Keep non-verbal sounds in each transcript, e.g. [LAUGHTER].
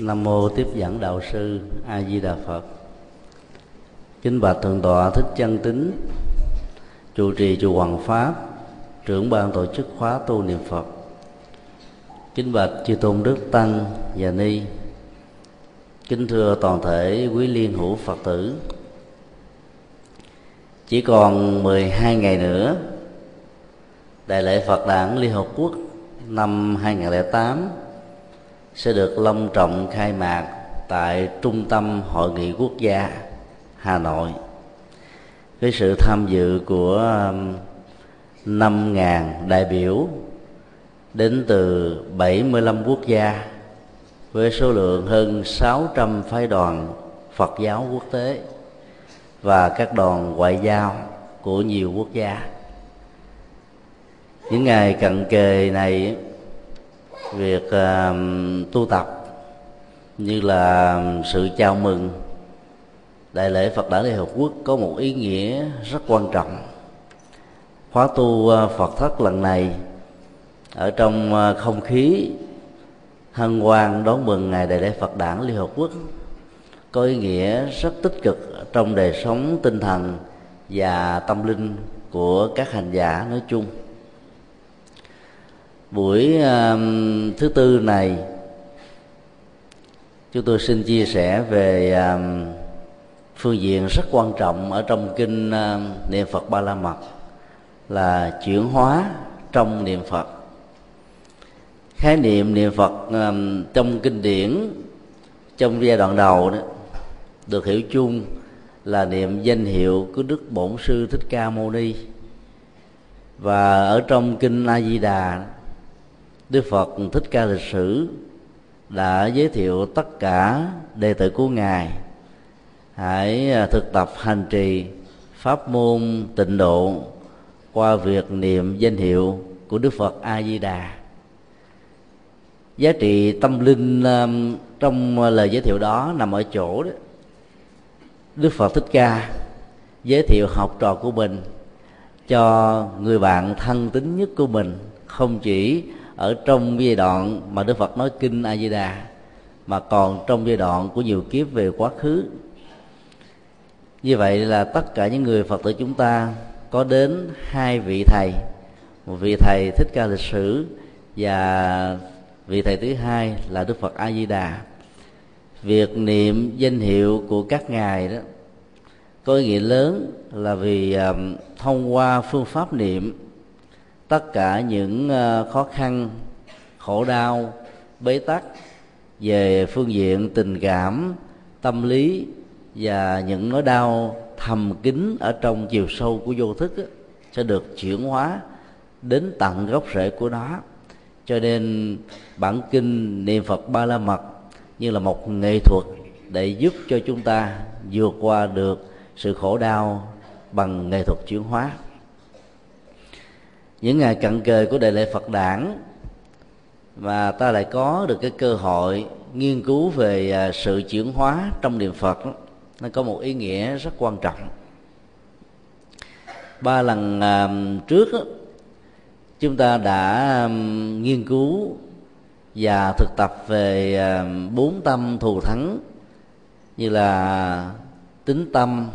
Nam mô tiếp dẫn đạo sư A Di Đà Phật. Kính bạch thượng tọa Thích Chân Tính, trụ trì chùa Hoàng Pháp, trưởng ban tổ chức khóa tu niệm Phật. Kính bạch chư tôn đức tăng và ni. Kính thưa toàn thể quý liên hữu Phật tử. Chỉ còn 12 ngày nữa Đại lễ Phật Đản Liên Hợp Quốc năm 2008 sẽ được long trọng khai mạc tại Trung tâm Hội nghị Quốc gia Hà Nội. Với sự tham dự của um, 5.000 đại biểu đến từ 75 quốc gia với số lượng hơn 600 phái đoàn Phật giáo quốc tế và các đoàn ngoại giao của nhiều quốc gia. Những ngày cận kề này việc uh, tu tập như là sự chào mừng đại lễ Phật đản Liên Hợp Quốc có một ý nghĩa rất quan trọng. Khóa tu à, Phật thất lần này ở trong à, không khí hân hoan đón mừng ngày đại lễ Phật đản Liên Hợp Quốc có ý nghĩa rất tích cực trong đời sống tinh thần và tâm linh của các hành giả nói chung buổi uh, thứ tư này chúng tôi xin chia sẻ về uh, phương diện rất quan trọng ở trong kinh uh, niệm phật ba la mật là chuyển hóa trong niệm phật. Khái niệm niệm phật um, trong kinh điển trong giai đoạn đầu đó được hiểu chung là niệm danh hiệu của đức bổn sư thích ca mâu ni. Và ở trong kinh a di đà đức phật thích ca lịch sử đã giới thiệu tất cả đệ tử của ngài. Hãy à, thực tập hành trì pháp môn tịnh độ qua việc niệm danh hiệu của đức phật a di đà. Giá trị tâm linh à, trong lời giới thiệu đó nằm ở chỗ đó. Đức phật thích ca giới thiệu học trò của mình cho người bạn thân tín nhất của mình, không chỉ ở trong giai đoạn mà đức phật nói kinh a di đà mà còn trong giai đoạn của nhiều kiếp về quá khứ. Như vậy là tất cả những người phật tử chúng ta có đến hai vị thầy. Một vị thầy thích ca lịch sử và vị thầy thứ hai là đức phật a di đà việc niệm danh hiệu của các ngài đó có ý nghĩa lớn là vì um, thông qua phương pháp niệm tất cả những ờ, khó khăn, khổ đau, bế tắc về phương diện tình cảm, tâm lý và những nỗi đau thầm kín ở trong chiều sâu của vô thức sẽ được chuyển hóa đến tận gốc rễ của nó. Cho nên bản kinh niệm phật ba la mật như là một nghệ thuật để giúp cho chúng ta vượt qua được sự khổ đau bằng nghệ thuật chuyển hóa những ngày cận kề của đại lễ phật đản và ta lại có được cái cơ hội nghiên cứu về à, sự chuyển hóa trong niệm phật, nó có một ý nghĩa rất quan trọng. Ba lần à, trước chúng ta đã à, nghiên cứu và thực tập về bốn tâm thù thắng như là tính tâm,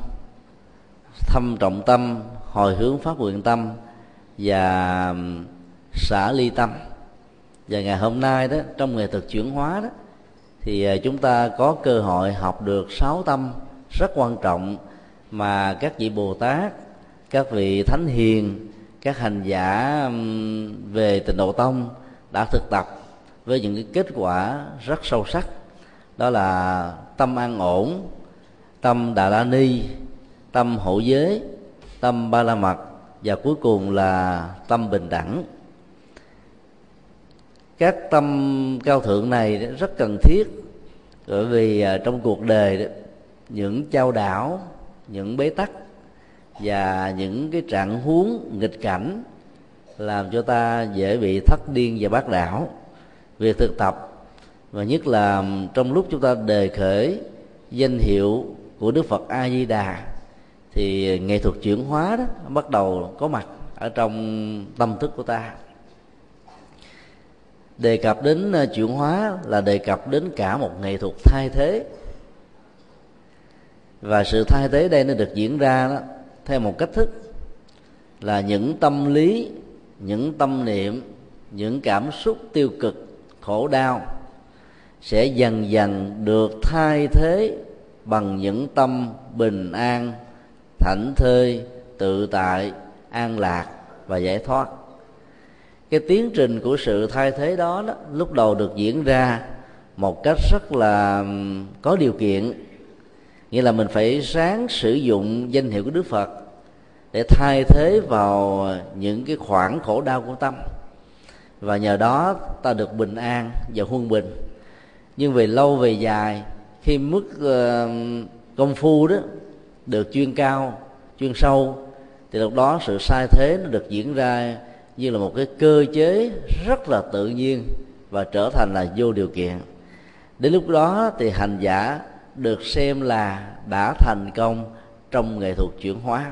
thâm trọng tâm, hồi hướng pháp nguyện tâm và xả ly tâm. Và ngày hôm nay đó, trong nghệ thuật chuyển hóa đó, thì ờ, chúng ta có cơ hội học được sáu tâm rất quan trọng mà các vị bồ tát, các vị thánh hiền, các hành giả về tịnh độ tông đã thực tập với những cái kết quả rất sâu sắc. Đó là tâm an ổn, tâm đà la ni, tâm hộ giới, tâm ba la mật và cuối cùng là tâm bình đẳng. Các tâm cao thượng này rất cần thiết, bởi vì à, trong cuộc đời những trao đảo, những bế tắc và những cái trạng huống nghịch cảnh làm cho ta dễ bị thất điên và bác đảo. Việc thực tập, và nhất là trong lúc chúng ta đề khởi danh hiệu của đức phật a di đà thì nghệ thuật chuyển hóa đó bắt đầu có mặt ở trong tâm thức của ta. Đề cập đến ờ, chuyển hóa là đề cập đến cả một nghệ thuật thay thế. Và sự thay thế đây nó được diễn ra đó theo một cách thức là những tâm lý, những tâm niệm, những cảm xúc tiêu cực, khổ đau sẽ dần dần được thay thế bằng những tâm bình an thảnh thơi tự tại an lạc và giải thoát. Cái tiến trình của sự thay thế đó, đó lúc đầu được diễn ra một cách rất là có điều kiện. Nghĩa là mình phải sáng sử dụng danh hiệu của đức phật để thay thế vào những cái khoảng khổ đau của tâm. Và nhờ đó ta được bình an và huân bình. Nhưng về lâu về dài khi mức công phu đó được chuyên cao, chuyên sâu, thì lúc đó sự sai thế nó được diễn ra như là một cái cơ chế rất là tự nhiên và trở thành là vô điều kiện. Đến lúc đó thì hành giả được xem là đã thành công trong nghệ thuật chuyển hóa.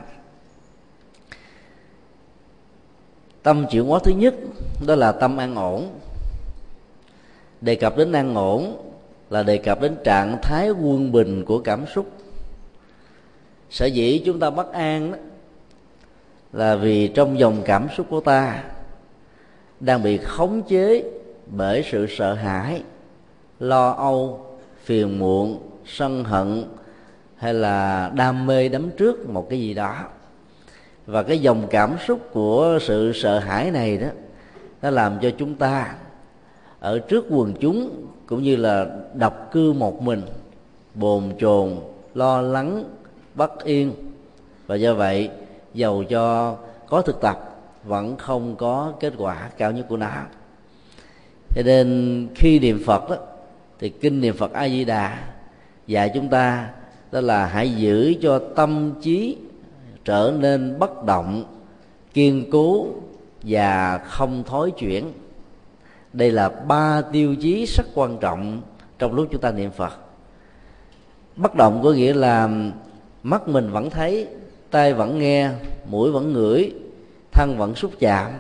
Tâm chuyển hóa thứ nhất, đó là tâm an ổn. Đề cập đến an ổn là đề cập đến trạng thái quân bình của cảm xúc sở dĩ chúng ta bất an đó, là vì trong dòng cảm xúc của ta đang bị khống chế bởi sự sợ hãi lo âu phiền muộn sân hận hay là đam mê đắm trước một cái gì đó. Và cái dòng cảm xúc của sự sợ hãi này đó nó làm cho chúng ta ở trước quần chúng cũng như là độc cư một mình bồn chồn lo lắng bất yên. Và do vậy giàu cho có thực tập, vẫn không có kết quả cao nhất của nó. Cho nên khi niệm phật đó, thì kinh niệm phật a di đà dạy chúng ta đó là hãy giữ cho tâm trí trở nên bất động, kiên cố và không thối chuyển. Đây là ba tiêu chí rất quan trọng trong lúc chúng ta niệm phật. Bất động có nghĩa là mắt mình vẫn thấy, tai vẫn nghe, mũi vẫn ngửi, thân vẫn xúc chạm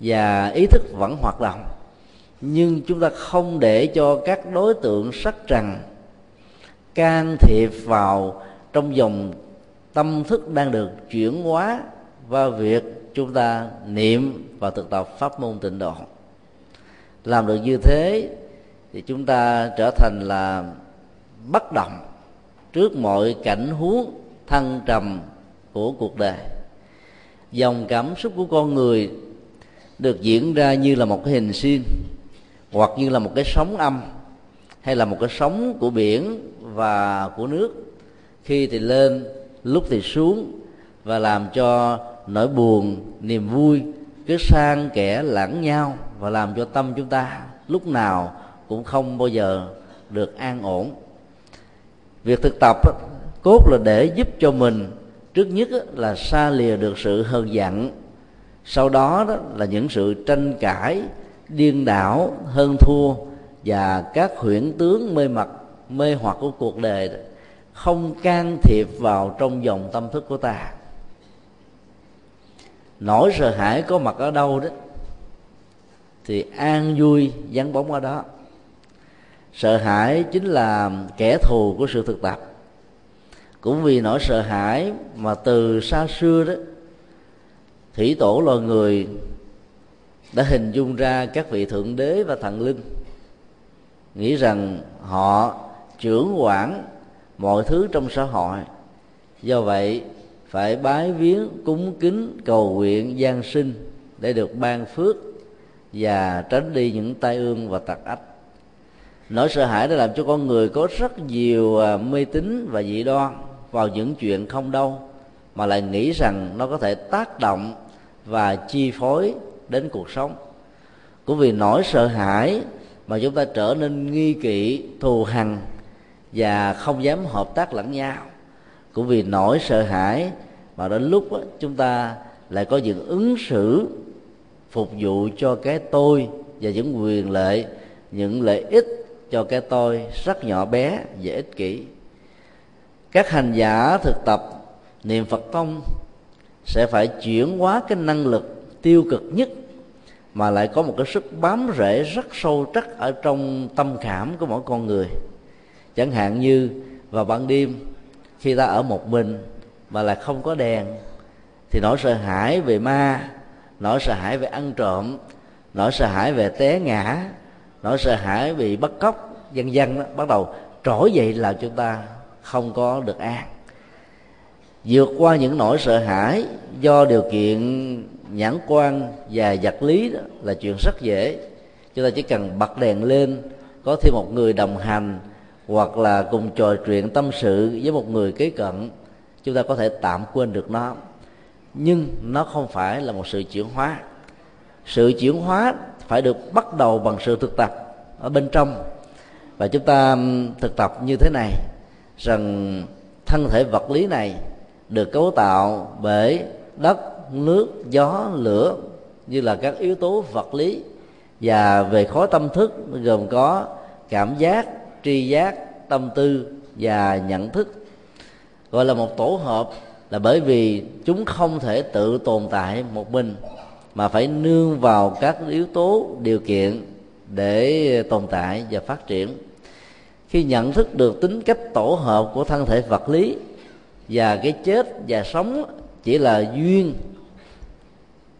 và ý thức vẫn hoạt động. Nhưng chúng ta không để cho các đối tượng sắc trần can thiệp vào trong dòng tâm thức đang được chuyển hóa và việc chúng ta niệm và thực tập pháp môn tịnh độ. Làm được như thế thì chúng ta trở thành là bất động trước mọi cảnh huống thăng trầm của cuộc đời. Dòng cảm xúc của con người được diễn ra như là một cái hình xin hoặc như là một cái sóng âm, hay là một cái sóng của biển và của nước. Khi thì lên, lúc thì xuống, và làm cho nỗi buồn, niềm vui cứ sang kẻ lẫn nhau, và làm cho tâm chúng ta lúc nào cũng không bao giờ được an ổn việc thực tập cốt là để giúp cho mình trước nhất là xa lìa được sự hờn giận. Sau đó, đó là những sự tranh cãi điên đảo hơn thua và các huyễn tướng mê mặt mê hoặc của cuộc đời không can thiệp vào trong dòng tâm thức của ta. Nỗi sợ hãi có mặt ở đâu đó thì an vui vắng bóng ở đó sợ hãi chính là kẻ thù của sự thực tập. Cũng vì nỗi sợ hãi mà từ xa xưa đó, thủy tổ loài người đã hình dung ra các vị thượng đế và thần linh, nghĩ rằng họ trưởng quản mọi thứ trong xã hội. Do vậy, phải bái viếng, cúng kính, cầu nguyện gian sinh để được ban phước và tránh đi những tai ương và tật ách nỗi sợ hãi đã làm cho con người có rất nhiều à, mê tín và dị đoan vào những chuyện không đâu mà lại nghĩ rằng nó có thể tác động và chi phối đến cuộc sống. Cũng vì nỗi sợ hãi mà chúng ta trở nên nghi kỵ thù hằn và không dám hợp tác lẫn nhau. Cũng vì nỗi sợ hãi mà đến lúc đó, chúng ta lại có những ứng xử phục vụ cho cái tôi và những quyền lợi những lợi ích cho cái tôi rất nhỏ bé và ích kỷ. Các hành giả thực tập niệm phật tông sẽ phải chuyển hóa cái năng lực tiêu cực nhất mà lại có một cái sức bám rễ rất sâu chắc ở trong tâm cảm của mỗi con người. Chẳng hạn như vào ban đêm, khi ta ở một mình mà lại không có đèn, thì nỗi sợ hãi về ma, nỗi sợ hãi về ăn trộm, nỗi sợ hãi về té ngã nỗi sợ hãi bị bắt cóc vân vân đó bắt đầu trỗi dậy làm chúng ta không có được an. Vượt qua những nỗi sợ hãi do điều kiện nhãn quan và vật lý đó là chuyện rất dễ. Chúng ta chỉ cần bật đèn lên, có thêm một người đồng hành hoặc là cùng trò chuyện tâm sự với một người kế cận, chúng ta có thể tạm quên được nó. Nhưng nó không phải là một sự chuyển hóa. Sự chuyển hóa phải được bắt đầu bằng sự thực tập ở bên trong. Và chúng ta thực tập như thế này, rằng thân thể vật lý này được cấu tạo bởi đất, nước, gió, lửa như là các yếu tố vật lý và về khối tâm thức gồm có cảm giác, tri giác, tâm tư và nhận thức. Gọi là một tổ hợp là bởi vì chúng không thể tự tồn tại một mình mà phải nương vào các yếu tố, điều kiện để tồn tại và phát triển. Khi nhận thức được tính cách tổ hợp của thân thể vật lý và cái chết và sống chỉ là duyên,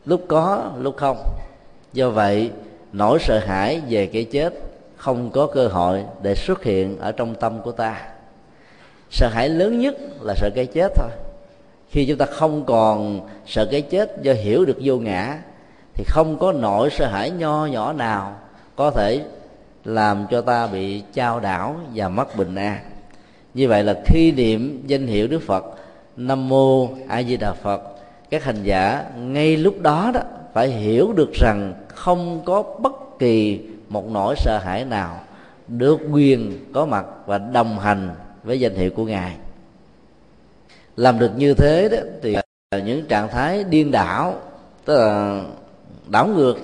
lúc có, lúc không. Do vậy, nỗi sợ hãi về cái chết không có cơ hội để xuất hiện ở trong tâm của ta. Sợ hãi lớn nhất là sợ cái chết thôi khi chúng ta không còn sợ cái chết do hiểu được vô ngã, thì không có nỗi sợ hãi nho nhỏ nào có thể làm cho ta bị trao đảo và mất bình an như vậy là khi niệm danh hiệu đức phật, nam mô a di đà phật, các hành giả ngay lúc đó đó phải hiểu được rằng không có bất kỳ một nỗi sợ hãi nào được quyền có mặt và đồng hành với danh hiệu của ngài làm được như thế đó, thì những trạng thái điên đảo, tức là đảo ngược,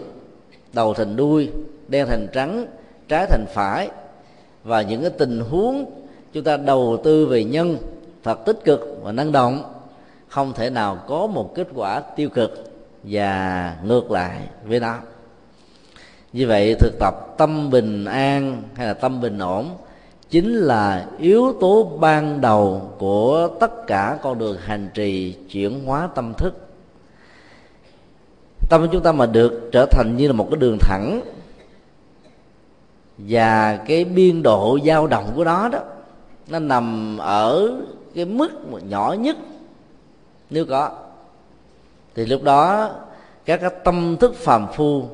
đầu thành đuôi, đen thành trắng, trái thành phải. Và những cái tình huống chúng ta đầu tư về nhân, thật tích cực và năng động, không thể nào có một kết quả tiêu cực và ngược lại với nó. Như vậy thực tập tâm bình an hay là tâm bình ổn chính là yếu tố ban đầu của tất cả con đường hành trì chuyển hóa tâm thức. Tâm của chúng ta mà được trở thành như là một cái đường thẳng và cái biên độ dao động của nó đó, nó nằm ở cái mức nhỏ nhất, nếu có. Thì lúc đó các cái tâm thức phàm phu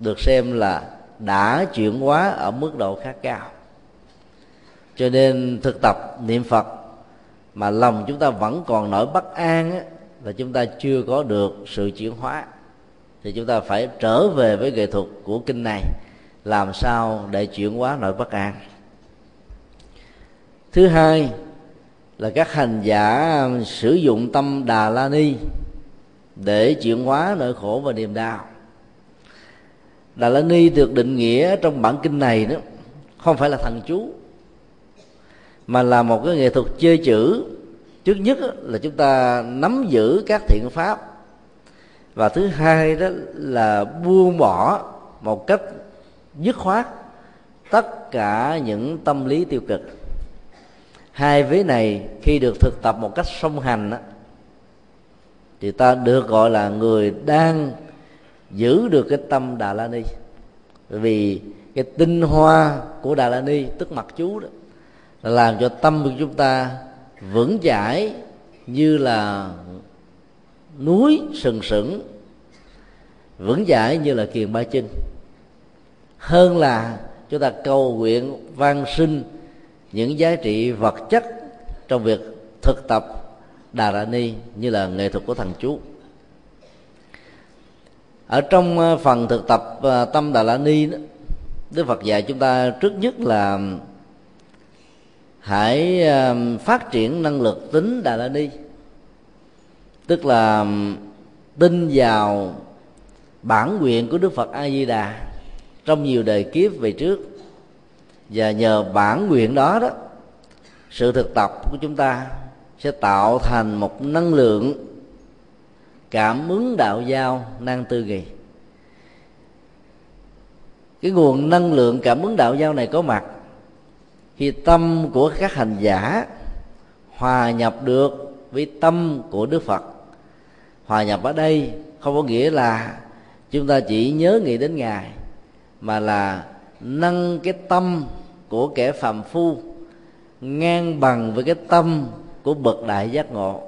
được xem là đã chuyển hóa ở mức độ khá cao cho nên thực tập niệm phật mà lòng chúng ta vẫn còn nỗi bất an á, là chúng ta chưa có được sự chuyển hóa. Thì chúng ta phải trở về với nghệ thuật của kinh này làm sao để chuyển hóa nỗi bất an. Thứ hai là các hành giả sử dụng tâm đà la ni để chuyển hóa nỗi khổ và niềm đau. Đà la ni được định nghĩa trong bản kinh này đó không phải là thần chú mà là một cái nghệ thuật chơi chữ trước nhất là chúng ta nắm giữ các thiện pháp. Và thứ hai đó là buông bỏ một cách dứt khoát tất cả những tâm lý tiêu cực. Hai vế này khi được thực tập một cách song hành đó, thì ta được gọi là người đang giữ được cái tâm đà la ni. Vì cái tinh hoa của đà la ni tức mặt chú đó làm cho tâm của chúng ta vững chãi như là núi sừng sững vững chãi như là kiền ba chinh. Hơn là chúng ta cầu nguyện van sinh những giá trị vật chất trong việc thực tập đà La ni như là nghệ thuật của thần chú. Ở trong ờ, phần thực tập ờ, tâm đà la ni đó, đức phật dạy chúng ta trước nhất là hãy um, phát triển năng lực tính đà la ni. Tức là um, tin vào bản nguyện của đức phật a di đà trong nhiều đời kiếp về trước. Và nhờ bản nguyện đó đó, sự thực tập của chúng ta sẽ tạo thành một năng lượng cảm ứng đạo giao năng tư nghì cái nguồn năng lượng cảm ứng đạo giao này có mặt khi tâm của các hành giả hòa nhập được với tâm của đức phật. Hòa nhập ở đây không có nghĩa là chúng ta chỉ nhớ nghĩ đến ngài, mà là nâng cái tâm của kẻ phàm phu ngang bằng với cái tâm của bậc đại giác ngộ.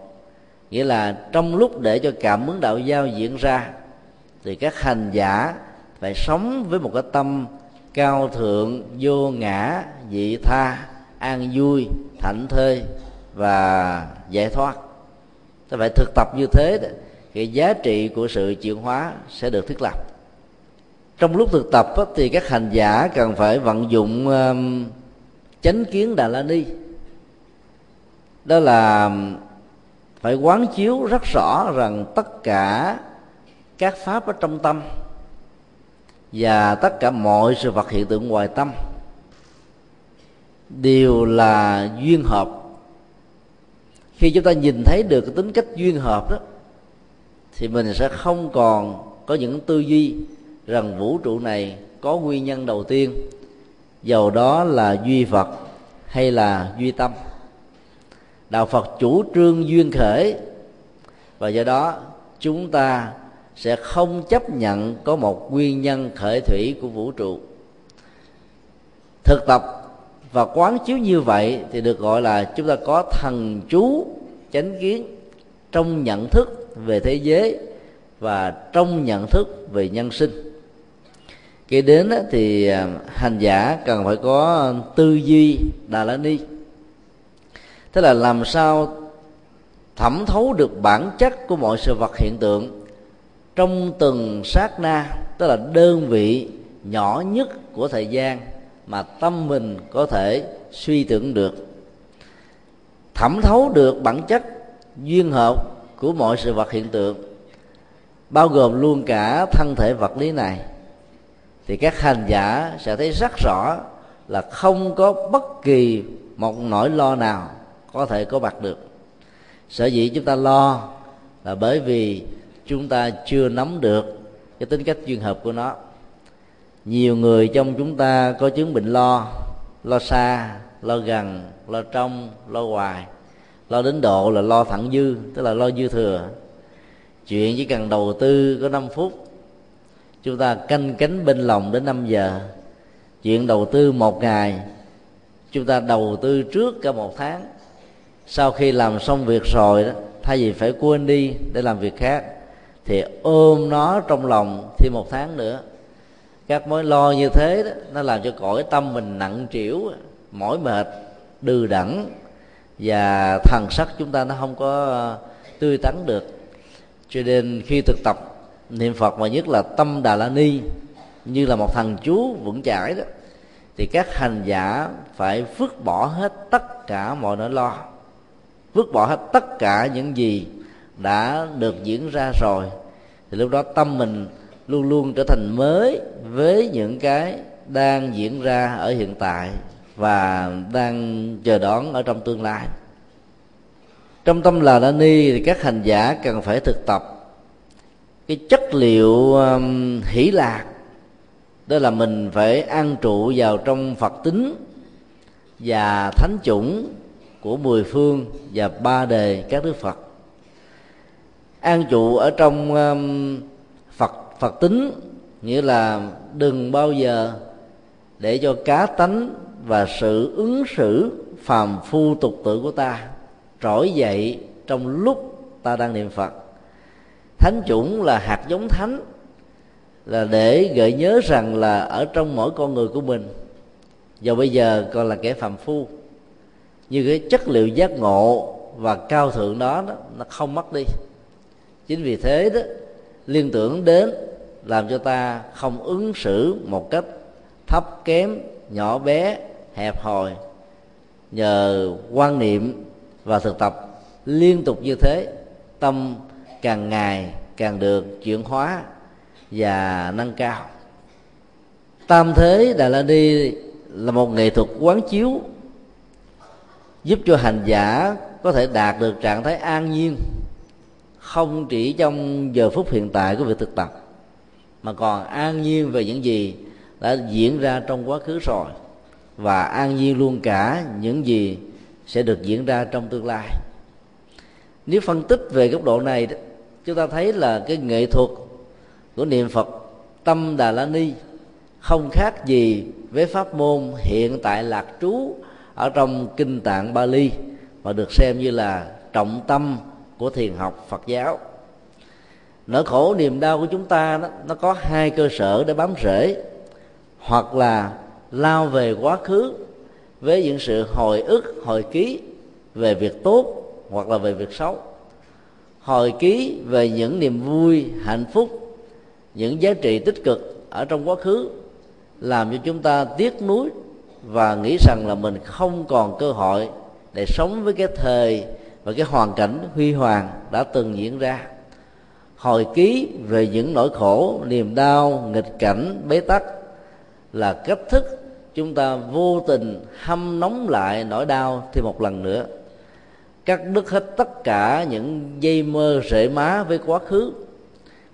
Nghĩa là trong lúc để cho cảm ứng đạo giao diễn ra, thì các hành giả phải sống với một cái tâm cao thượng vô ngã dị tha, an vui, thảnh thơi và giải thoát. Ta phải thực tập như thế thì giá trị của sự chuyển hóa sẽ được thiết lập. Trong lúc thực tập thì các hành giả cần phải vận dụng chánh kiến đà la ni. Đó là phải quán chiếu rất rõ rằng tất cả các pháp ở trong tâm và tất cả mọi sự vật hiện tượng ngoài tâm đều là duyên hợp. Khi chúng ta nhìn thấy được cái tính cách duyên hợp đó, thì mình sẽ không còn có những tư duy rằng vũ trụ này có nguyên nhân đầu tiên, dầu đó là duy vật hay là duy tâm. Đạo phật chủ trương duyên khởi và do đó chúng ta sẽ không chấp nhận có một nguyên nhân khởi thủy của vũ trụ. Thực tập và quán chiếu như vậy thì được gọi là chúng ta có thần chú chánh kiến trong nhận thức về thế giới và trong nhận thức về nhân sinh. Kế đến thì à, hành giả cần phải có tư duy đà la ni. Tức là làm sao thẩm thấu được bản chất của mọi sự vật hiện tượng trong từng sát na, tức là đơn vị nhỏ nhất của thời gian mà tâm mình có thể suy tưởng được, thẩm thấu được bản chất duyên hợp của mọi sự vật hiện tượng, bao gồm luôn cả thân thể vật lý này, thì các hành giả sẽ thấy rất rõ là không có bất kỳ một nỗi lo nào có thể có mặt được. Sở dĩ chúng ta lo là bởi vì chúng ta chưa nắm được cái tính cách duyên hợp của nó. Nhiều người trong chúng ta có chứng bệnh lo lo xa, lo gần, lo trong, lo hoài lo đến độ là lo thẳng dư, tức là lo dư thừa. Chuyện chỉ cần đầu tư có 5 phút, chúng ta canh cánh bên lòng đến 5 giờ. Chuyện đầu tư một ngày, chúng ta đầu tư trước cả một tháng. Sau khi làm xong việc rồi đó, thay vì phải quên đi để làm việc khác thì ôm nó trong lòng thêm một tháng nữa. Các mối lo như thế đó, nó làm cho cõi tâm mình nặng trĩu, mỏi mệt, đừ đẳng và thần sắc chúng ta nó không có ờ, tươi tắn được. Cho nên khi thực tập niệm phật mà nhất là tâm đà la ni, như là một thần chú vững chãi đó, thì các hành giả phải vứt bỏ hết tất cả mọi nỗi lo, vứt bỏ hết tất cả những gì đã được diễn ra rồi thì lúc đó tâm mình luôn luôn trở thành mới với những cái đang diễn ra ở hiện tại và đang chờ đón ở trong tương lai. Trong tâm là đa ni thì các hành giả cần phải thực tập cái chất liệu um, hỷ lạc. Đó là mình phải an trụ vào trong phật tính và thánh chủng của mười phương và ba đề các đức phật an trụ ở trong um, phật phật tính nghĩa là đừng bao giờ để cho cá tánh và sự ứng xử phàm phu tục tử của ta trỗi dậy trong lúc ta đang niệm phật. Thánh chủng là hạt giống thánh là để gợi nhớ rằng là ở trong mỗi con người của mình và bây giờ còn là kẻ phàm phu. Như cái chất liệu giác ngộ và cao thượng đó, đó nó không mất đi chính vì thế đó, liên tưởng đến làm cho ta không ứng xử một cách thấp kém, nhỏ bé, hẹp hòi. Nhờ quan niệm và thực tập liên tục như thế, tâm càng ngày càng được chuyển hóa và nâng cao. Tam thế đà la ni là một nghệ thuật quán chiếu, giúp cho hành giả có thể đạt được trạng thái an nhiên không chỉ trong giờ phút hiện tại của việc thực tập, mà còn an nhiên về những gì đã diễn ra trong quá khứ rồi, và an nhiên luôn cả những gì sẽ được diễn ra trong tương lai. Nếu phân tích về góc độ này, chúng ta thấy là cái nghệ thuật của niệm phật tâm đà la ni không khác gì với pháp môn hiện tại lạc trú ở trong kinh tạng Bali và được xem như là trọng tâm của thiền học Phật giáo. Nỗi khổ niềm đau của chúng ta đó, nó có hai cơ sở để bám rễ hoặc là lao về quá khứ với những sự hồi ức hồi ký về việc tốt hoặc là về việc xấu. Hồi ký về những niềm vui hạnh phúc những giá trị tích cực ở trong quá khứ làm cho chúng ta tiếc nuối và nghĩ rằng là mình không còn cơ hội để sống với cái thời và cái hoàn cảnh huy hoàng đã từng diễn ra. Hồi ký về những nỗi khổ, niềm đau, nghịch cảnh, bế tắc là cách thức chúng ta vô tình hâm nóng lại nỗi đau thêm một lần nữa. Cắt đứt hết tất cả những dây mơ rễ má với quá khứ.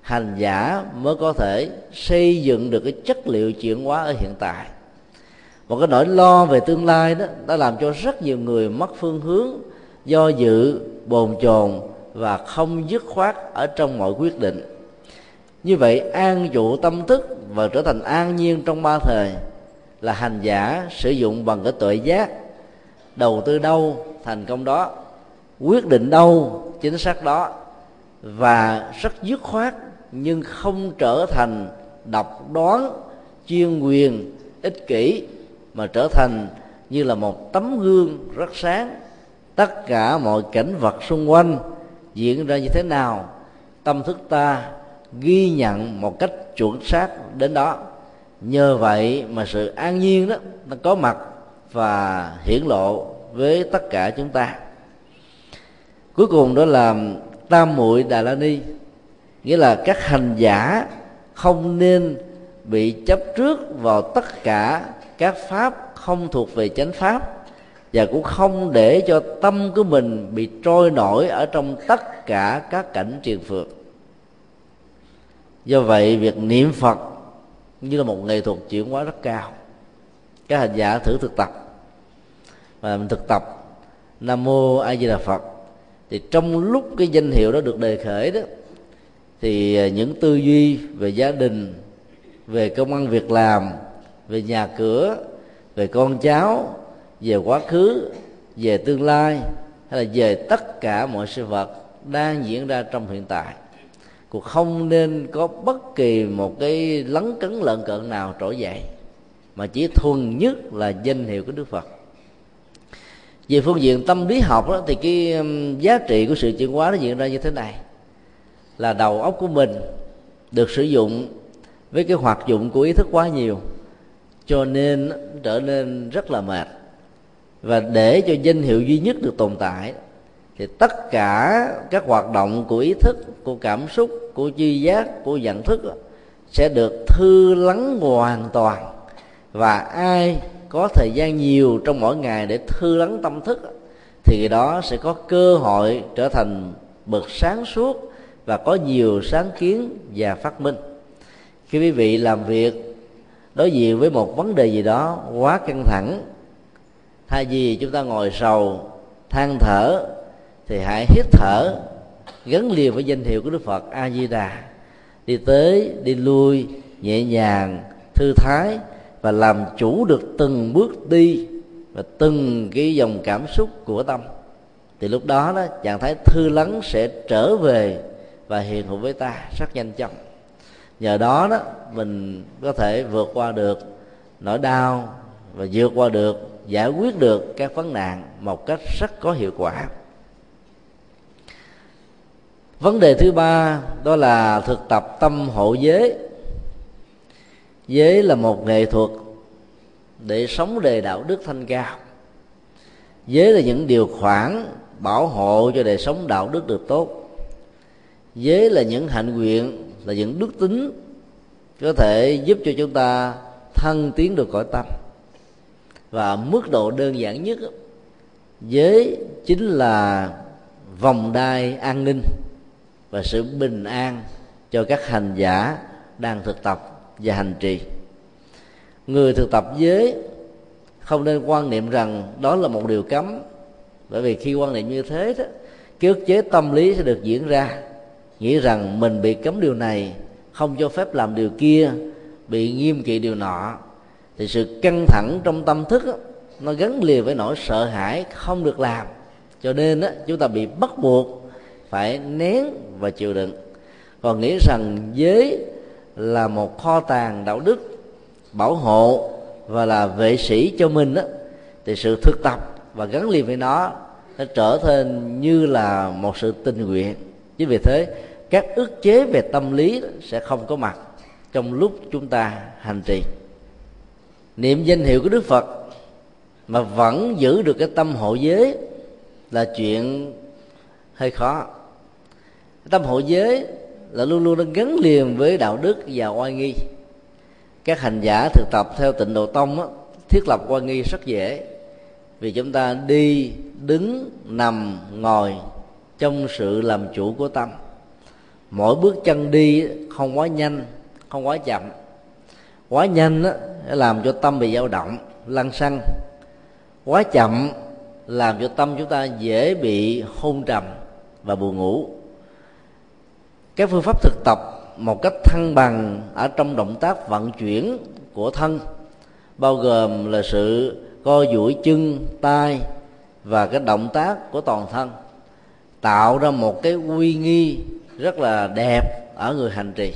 Hành giả mới có thể xây dựng được cái chất liệu chuyển hóa ở hiện tại. Một cái nỗi lo về tương lai đó, đã làm cho rất nhiều người mất phương hướng do dự bồn chồn và không dứt khoát ở trong mọi quyết định. Như vậy, an dụ tâm thức và trở thành an nhiên trong ba thời là hành giả sử dụng bằng cái tuệ giác, đầu tư đâu thành công đó, quyết định đâu chính xác đó, và rất dứt khoát nhưng không trở thành độc đoán, chuyên quyền ích kỷ mà trở thành như là một tấm gương rất sáng tất cả mọi cảnh vật xung quanh diễn ra như thế nào, tâm thức ta ghi nhận một cách chuẩn xác đến đó. Nhờ vậy mà sự an nhiên đó, nó có mặt và hiển lộ với tất cả chúng ta. Cuối cùng đó là tam muội đà la ni, nghĩa là các hành giả không nên bị chấp trước vào tất cả các pháp không thuộc về chánh pháp và cũng không để cho tâm của mình bị trôi nổi ở trong tất cả các cảnh triền phược. Do vậy, việc niệm phật như là một nghệ thuật chuyển hóa rất cao. Các hành giả thử thực tập. Và mình thực tập nam mô a di đà phật. Thì trong lúc cái danh hiệu đó được đề khởi đó, thì à, những tư duy về gia đình, về công ăn việc làm, về nhà cửa, về con cháu về quá khứ về tương lai hay là về tất cả mọi sự vật đang diễn ra trong hiện tại. Cũng không nên có bất kỳ một cái lấn cấn lợn cợn nào trỗi dậy mà chỉ thuần nhất là danh hiệu của đức phật. Về phương diện tâm lý học đó, thì cái um, giá trị của sự chuyển hóa nó diễn ra như thế này. Là đầu óc của mình được sử dụng với cái hoạt dụng của ý thức quá nhiều cho nên trở nên rất là mệt và để cho danh hiệu duy nhất được tồn tại, thì tất cả các hoạt động của ý thức, của cảm xúc, của duy giác, của nhận thức sẽ được thư lắng hoàn toàn. Và ai có thời gian nhiều trong mỗi ngày để thư lắng tâm thức thì đó sẽ có cơ hội trở thành bậc sáng suốt và có nhiều sáng kiến và phát minh. Khi quý vị làm việc đối diện với một vấn đề gì đó quá căng thẳng thay vì chúng ta ngồi sầu, than thở, thì hãy hít thở, gắn liền với danh hiệu của đức phật a di đà đi tới, đi lui, nhẹ nhàng, thư thái và làm chủ được từng bước đi và từng cái dòng cảm xúc của tâm. Thì lúc đó đó, trạng thái thư lắng sẽ trở về và hiện hữu với ta rất nhanh chóng. Nhờ đó đó, mình có thể vượt qua được nỗi đau và vượt qua được giải quyết được các vấn nạn một cách rất có hiệu quả. Vấn đề thứ ba, đó là thực tập tâm hộ giới. Giới là một nghệ thuật để sống đề đạo đức thanh cao giới là những điều khoản bảo hộ cho đời sống đạo đức được tốt. Giới là những hạnh nguyện, là những đức tính có thể giúp cho chúng ta thăng tiến được cõi tâm và mức độ đơn giản nhất giới chính là vòng đai an ninh và sự bình an cho các hành giả đang thực tập và hành trì. Người thực tập giới không nên quan niệm rằng đó là một điều cấm, bởi vì khi quan niệm như thế đó, cái ức chế tâm lý sẽ được diễn ra. Nghĩ rằng mình bị cấm điều này, không cho phép làm điều kia, bị nghiêm kỵ điều nọ thì sự căng thẳng trong tâm thức đó, nó gắn liền với nỗi sợ hãi không được làm. Cho nên đó, chúng ta bị bắt buộc phải nén và chịu đựng. Còn nghĩ rằng giới là một kho tàng đạo đức bảo hộ và là vệ sĩ cho mình đó, thì sự thực tập và gắn liền với nó nó trở thành như là một sự tình nguyện. Chính vì thế các ức chế về tâm lý sẽ không có mặt trong lúc chúng ta hành trì niệm danh hiệu của đức phật mà vẫn giữ được cái tâm hộ giới là chuyện hơi khó. Tâm hộ giới là luôn luôn nó gắn liền với đạo đức và oai nghi. Các hành giả thực tập theo tịnh độ tông á, thiết lập oai nghi rất dễ. Vì chúng ta đi đứng nằm ngồi trong sự làm chủ của tâm. Mỗi bước chân đi không quá nhanh không quá chậm quá nhanh á, làm cho tâm bị dao động lăn xăng. Quá chậm làm cho tâm chúng ta dễ bị hôn trầm và buồn ngủ. Các phương pháp thực tập một cách thăng bằng ở trong động tác vận chuyển của thân bao gồm là sự co duỗi chân tay và cái động tác của toàn thân tạo ra một cái uy nghi rất là đẹp ở người hành trì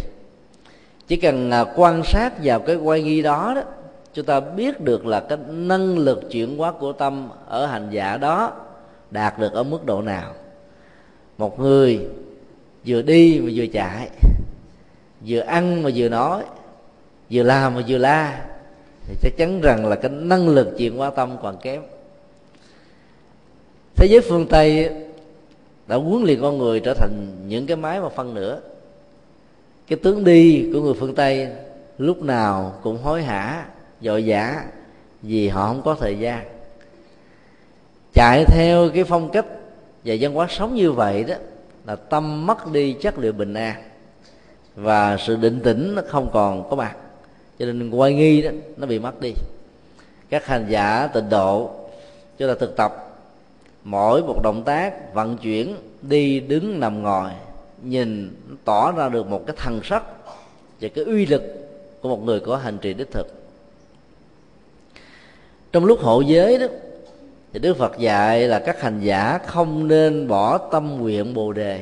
chỉ cần à, quan sát vào cái quay nghi đó đó, chúng ta biết được là cái năng lực chuyển hóa của tâm ở hành giả đó đạt được ở mức độ nào. Một người vừa đi mà vừa chạy, vừa ăn mà vừa nói, vừa làm mà vừa la, thì chắc chắn rằng là cái năng lực chuyển hóa tâm còn kém. Thế giới phương tây đã huấn luyện con người trở thành những cái máy mà phân nữa cái tướng đi của người phương tây lúc nào cũng hối hả, dội vã vì họ không có thời gian. Chạy theo cái phong cách và văn hóa sống như vậy đó là tâm mất đi chất liệu bình an và sự định tĩnh nó không còn có mặt. Cho nên quay nghi đó, nó bị mất đi. Các hành giả tịnh độ chúng ta thực tập, mỗi một động tác vận chuyển đi đứng nằm ngồi nhìn tỏ ra được một cái thần sắc và cái uy lực của một người có hành trì đích thực. Trong lúc hộ giới đó thì đức phật dạy là các hành giả không nên bỏ tâm nguyện bồ đề.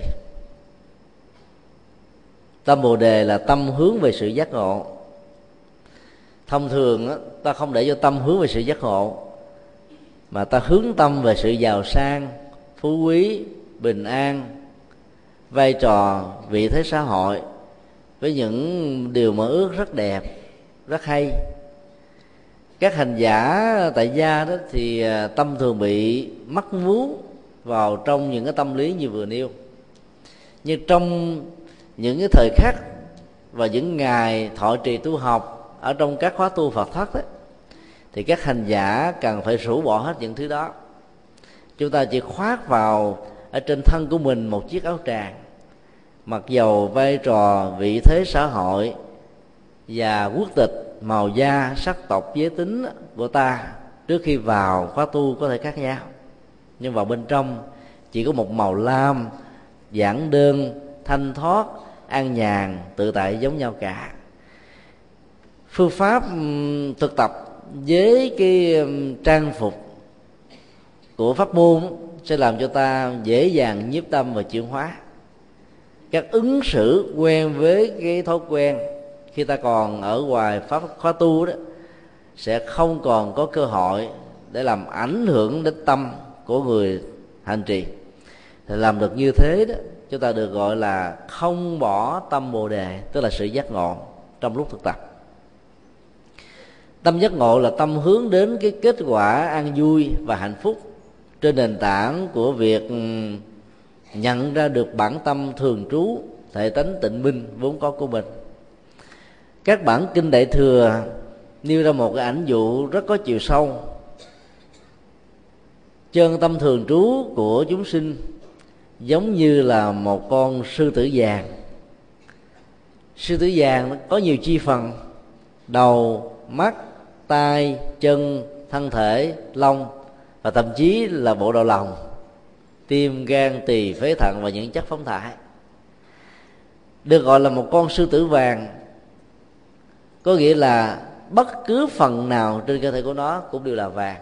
Tâm bồ đề là tâm hướng về sự giác ngộ. Thông thường đó, ta không để cho tâm hướng về sự giác ngộ mà ta hướng tâm về sự giàu sang phú quý bình an vai trò vị thế xã hội với những điều mơ ước rất đẹp rất hay. Các hành giả tại gia đó thì à, tâm thường bị mắc vú vào trong những cái tâm lý như vừa nêu. Nhưng trong những cái thời khắc và những ngày thọ trì tu học ở trong các khóa tu Phật thất đó, thì các hành giả cần phải rũ bỏ hết những thứ đó. Chúng ta chỉ khoác vào ở trên thân của mình một chiếc áo tràng mặc dầu vai trò vị thế xã hội và quốc tịch màu da, sắc tộc, giới tính của ta trước khi vào khóa tu có thể khác nhau. Nhưng vào bên trong chỉ có một màu lam, giản đơn, thanh thoát, an nhàn, tự tại giống nhau cả. Phương pháp thực tập với cái trang phục của pháp môn sẽ làm cho ta dễ dàng nhiếp tâm và chuyển hóa các ứng xử quen với cái thói quen, khi ta còn ở ngoài pháp khóa tu đó, sẽ không còn có cơ hội để làm ảnh hưởng đến tâm của người hành trì. Thì làm được như thế đó, chúng ta được gọi là không bỏ tâm bồ đề, tức là sự giác ngộ trong lúc thực tập. Tâm giác ngộ là tâm hướng đến cái kết quả an vui và hạnh phúc trên nền tảng của việc nhận ra được bản tâm thường trú, thể tánh tịnh minh vốn có của mình. Các bản kinh đại thừa nêu ra một cái ảnh dụ rất có chiều sâu. Chân tâm thường trú của chúng sinh giống như là một con sư tử vàng. Sư tử vàng có nhiều chi phần, đầu, mắt tay chân, thân thể, lông và thậm chí là bộ đầu lòng tim, gan, tỳ, phế thận và những chất phóng thải. Được gọi là một con sư tử vàng. Có nghĩa là bất cứ phần nào trên cơ thể của nó cũng đều là vàng.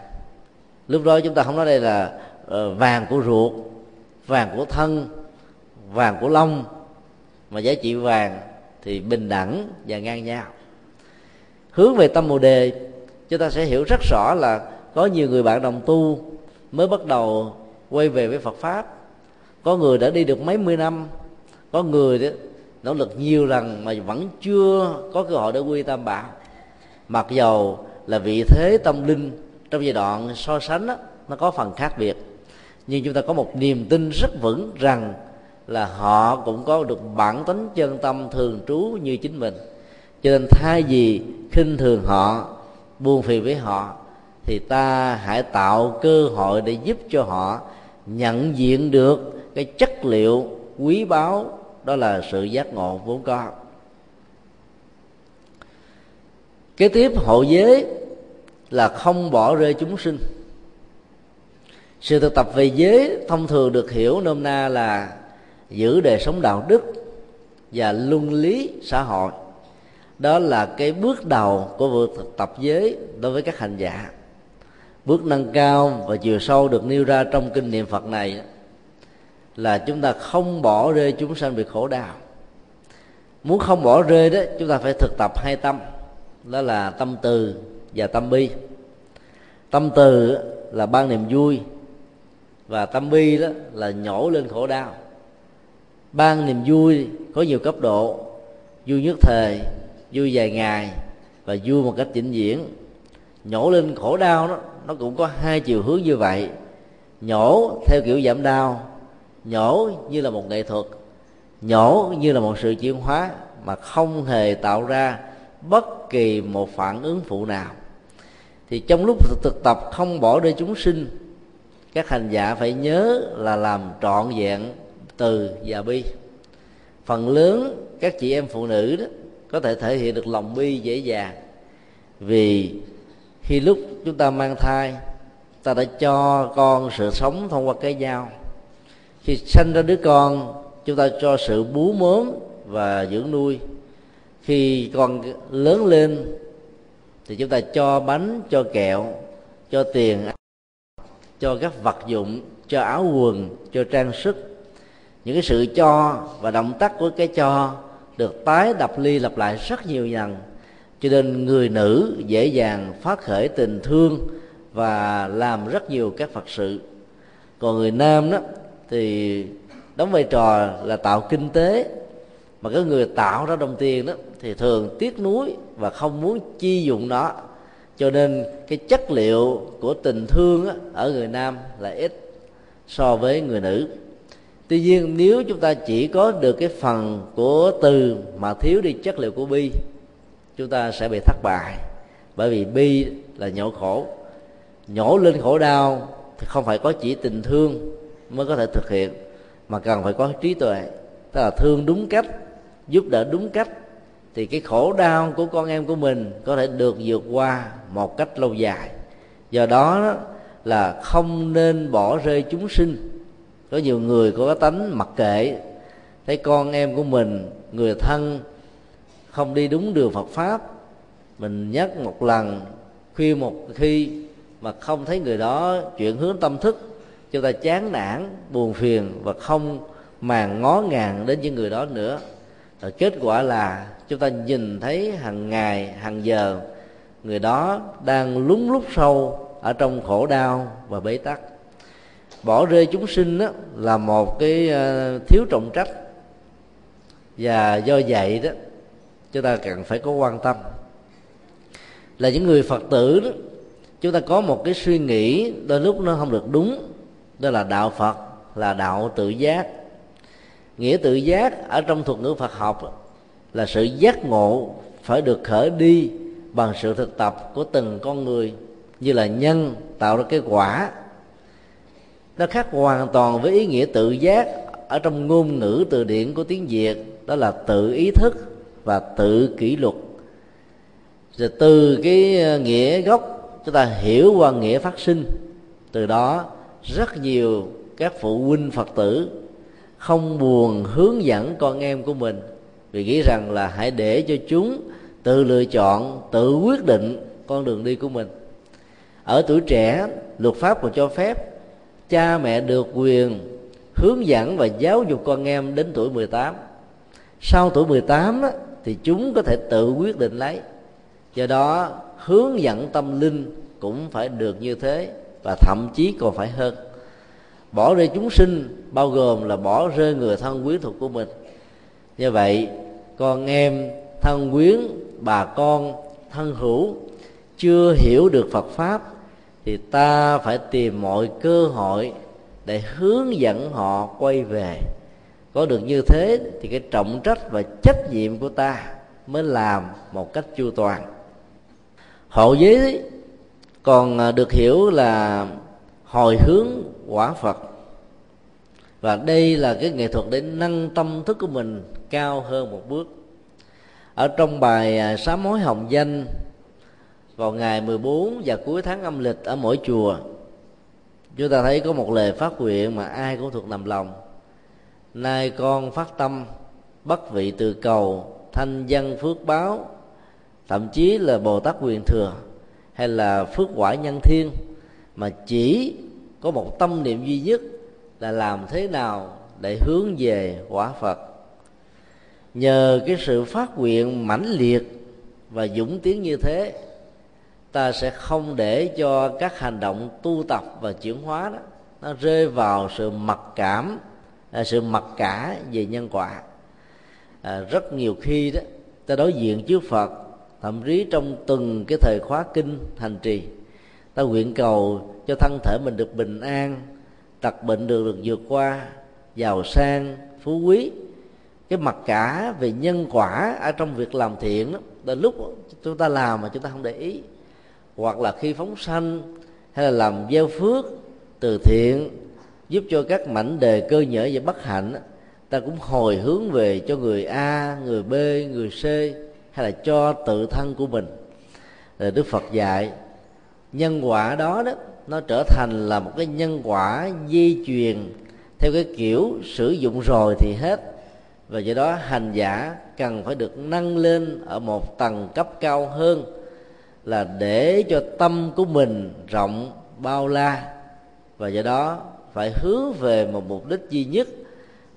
Lúc đó chúng ta không nói đây là ờ, vàng của ruột, vàng của thân, vàng của lông. Mà giá trị vàng thì bình đẳng và ngang nhau. Hướng về tâm bồ đề, chúng ta sẽ hiểu rất rõ là có nhiều người bạn đồng tu mới bắt đầu quay về với Phật pháp. Có người đã đi được mấy mươi năm có người đó nỗ lực nhiều lần mà vẫn chưa có cơ hội để quy tam bảo. Mặc dầu là vị thế tâm linh trong giai đoạn so sánh đó, nó có phần khác biệt. Nhưng chúng ta có một niềm tin rất vững rằng là họ cũng có được bản tính chân tâm thường trú như chính mình. Cho nên thay vì khinh thường họ buồn phiền với họ thì ta hãy tạo cơ hội để giúp cho họ nhận diện được cái chất liệu quý báu, đó là sự giác ngộ vốn có kế tiếp, hộ giới là không bỏ rơi chúng sinh. Sự thực tập về giới thông thường được hiểu nôm na là giữ đời sống đạo đức và luân lý xã hội. Đó là cái bước đầu của việc thực tập giới đối với các hành giả bước nâng cao và chiều sâu được nêu ra trong kinh niệm phật này là chúng ta không bỏ rơi chúng sanh bị khổ đau. Muốn không bỏ rơi đó, chúng ta phải thực tập hai tâm, đó là tâm từ và tâm bi. Tâm từ là ban niềm vui và tâm bi đó là nhổ lên khổ đau. Ban niềm vui có nhiều cấp độ, vui nhất thời, vui vài ngày và vui một cách vĩnh viễn. Nhổ lên khổ đau đó nó cũng có hai chiều hướng như vậy. Nhổ theo kiểu giảm đau, nhổ như là một nghệ thuật, nhổ như là một sự chuyển hóa mà không hề tạo ra bất kỳ một phản ứng phụ nào. Thì trong lúc thực tập không bỏ rơi chúng sinh, các hành giả phải nhớ là làm trọn vẹn từ và bi. Phần lớn các chị em phụ nữ đó có thể thể hiện được lòng bi dễ dàng vì khi lúc chúng ta mang thai, ta đã cho con sự sống thông qua cái dao. Khi sanh ra đứa con, chúng ta cho sự bú mớm và dưỡng nuôi. Khi con lớn lên, thì chúng ta cho bánh, cho kẹo, cho tiền, cho các vật dụng, cho áo quần, cho trang sức. Những cái sự cho và động tác của cái cho được tái đập ly lặp lại rất nhiều lần cho nên người nữ dễ dàng phát khởi tình thương và làm rất nhiều các phật sự. Còn người nam đó thì đóng vai trò là tạo kinh tế. Mà cái người tạo ra đồng tiền đó thì thường tiếc nuối và không muốn chi dụng nó. Cho nên cái chất liệu của tình thương đó, ở người nam là ít so với người nữ. Tuy nhiên nếu chúng ta chỉ có được cái phần của từ mà thiếu đi chất liệu của bi chúng ta sẽ bị thất bại. Bởi vì bi là nhổ khổ. Nhổ lên khổ đau thì không phải có chỉ tình thương mới có thể thực hiện, mà cần phải có trí tuệ. Tức là thương đúng cách, giúp đỡ đúng cách, thì cái khổ đau của con em của mình có thể được vượt qua một cách lâu dài. Do đó là không nên bỏ rơi chúng sinh. Có nhiều người có cái tánh mặc kệ. Thấy con em của mình, người thân không đi đúng đường Phật pháp, mình nhắc một lần, khuyên một khi mà không thấy người đó chuyển hướng tâm thức, chúng ta chán nản, buồn phiền và không màng ngó ngàng đến những người đó nữa. Rồi kết quả là chúng ta nhìn thấy hàng ngày, hàng giờ, người đó đang lúng lút sâu ở trong khổ đau và bế tắc. Bỏ rơi chúng sinh đó là một cái ờ, thiếu trọng trách và do vậy đó chúng ta cần phải có quan tâm. Là những người phật tử đó, chúng ta có một cái suy nghĩ đôi lúc nó không được đúng, đó là đạo phật, là đạo tự giác. Nghĩa tự giác ở trong thuật ngữ phật học là sự giác ngộ phải được khởi đi bằng sự thực tập của từng con người, như là nhân tạo ra cái quả. Nó khác hoàn toàn với ý nghĩa tự giác ở trong ngôn ngữ từ điển của tiếng việt, đó là tự ý thức và tự kỷ luật. Rồi từ cái ờ, nghĩa gốc chúng ta hiểu qua nghĩa phát sinh từ đó rất nhiều các phụ huynh phật tử không buồn hướng dẫn con em của mình vì nghĩ rằng là hãy để cho chúng tự lựa chọn tự quyết định con đường đi của mình. Ở tuổi trẻ luật pháp còn cho phép cha mẹ được quyền hướng dẫn và giáo dục con em đến tuổi 18 sau tuổi 18 á, thì chúng có thể tự quyết định lấy. Do đó, hướng dẫn tâm linh cũng phải được như thế và thậm chí còn phải hơn. Bỏ rơi chúng sinh bao gồm là bỏ rơi người thân quyến thuộc của mình. Như vậy, con em, thân quyến, bà con, thân hữu chưa hiểu được phật pháp thì ta phải tìm mọi cơ hội để hướng dẫn họ quay về có được như thế thì cái trọng trách và trách nhiệm của ta mới làm một cách chu toàn. Hộ giới còn à, được hiểu là hồi hướng quả phật. Và đây là cái nghệ thuật để nâng tâm thức của mình cao hơn một bước. Ở trong bài à, sám hối hồng danh, vào ngày 14 và cuối tháng âm lịch ở mỗi chùa, chúng ta thấy có một lời phát nguyện mà ai cũng thuộc nằm lòng nay con phát tâm bất vị từ cầu, thanh văn phước báo, thậm chí là bồ tát quyền thừa hay là phước quả nhân thiên, mà chỉ có một tâm niệm duy nhất là làm thế nào để hướng về quả phật. Nhờ cái sự phát nguyện mãnh liệt và dũng tiến như thế, ta sẽ không để cho các hành động tu tập và chuyển hóa đó, nó rơi vào sự mặc cảm Ờ, sự mặc cả về nhân quả. À, rất nhiều khi đó ta đối diện trước phật thậm chí trong từng cái thời khóa kinh hành trì ta nguyện cầu cho thân thể mình được bình an tật bệnh được được vượt qua giàu sang phú quý. Cái mặc cả về nhân quả ở trong việc làm thiện đó là lúc chúng ta làm mà chúng ta không để ý. Hoặc là khi phóng sanh hay là làm gieo phước từ thiện giúp cho các mảnh đề cơ nhở và bất hạnh ta cũng hồi hướng về cho người a, người b, người c, hay là cho tự thân của mình. Rồi đức phật dạy, nhân quả đó đó, nó trở thành là một cái nhân quả di truyền theo cái kiểu sử dụng rồi thì hết. Và do đó hành giả cần phải được nâng lên ở một tầng cấp cao hơn là để cho tâm của mình rộng bao la. Và do đó phải hướng về một mục đích duy nhất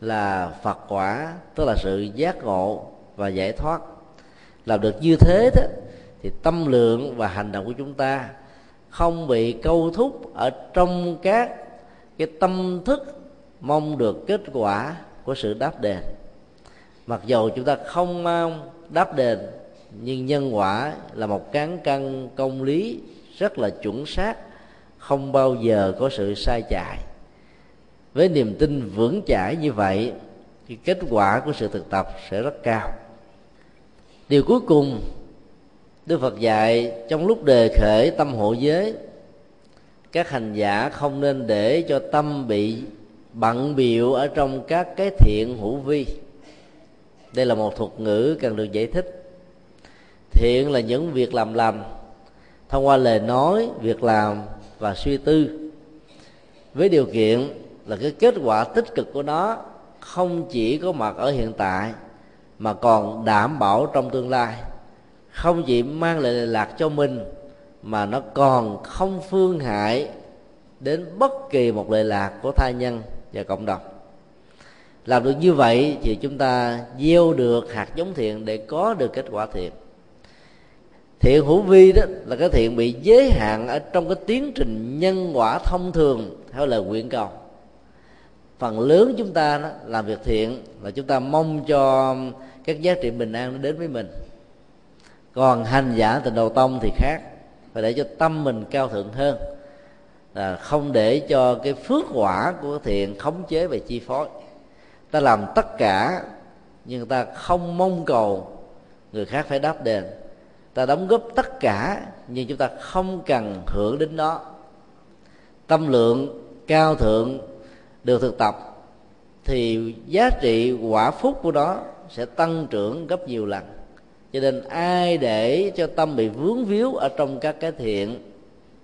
là phật quả, tức là sự giác ngộ và giải thoát. Làm được như thế đó, thì tâm lượng và hành động của chúng ta không bị câu thúc ở trong các cái tâm thức mong được kết quả của sự đáp đền. Mặc dầu chúng ta không mong đáp đền, nhưng nhân quả là một cán cân công lý rất là chuẩn xác, không bao giờ có sự sai chạy với niềm tin vững chãi như vậy, thì kết quả của sự thực tập sẽ rất cao. Điều cuối cùng, đức phật dạy, trong lúc đề khởi tâm hộ giới, các hành giả không nên để cho tâm bị bận biệu ở trong các cái thiện hữu vi. Đây là một thuật ngữ cần được giải thích. Thiện là những việc làm lành, thông qua lời nói, việc làm và suy tư. Với điều kiện là cái kết quả tích cực của nó không chỉ có mặt ở hiện tại, mà còn đảm bảo trong tương lai. Không chỉ mang lại lệ lạc cho mình, mà nó còn không phương hại đến bất kỳ một lệ lạc của thai nhân và cộng đồng. Làm được như vậy thì chúng ta gieo được hạt giống thiện để có được kết quả thiện. Thiện hữu vi đó là cái thiện bị giới hạn ở trong cái tiến trình nhân quả thông thường, theo lời nguyện cầu phần lớn chúng ta đó, làm việc thiện là chúng ta mong cho các giá trị bình an nó đến với mình. Còn hành giả tình đầu tông thì khác phải để cho tâm mình cao thượng hơn. Là không để cho cái phước quả của thiện khống chế và chi phối. Ta làm tất cả nhưng ta không mong cầu người khác phải đáp đền. Ta đóng góp tất cả nhưng chúng ta không cần hưởng đến đó tâm lượng cao thượng được thực tập, thì giá trị quả phúc của đó sẽ tăng trưởng gấp nhiều lần. Cho nên ai để cho tâm bị vướng víu ở trong các cái thiện,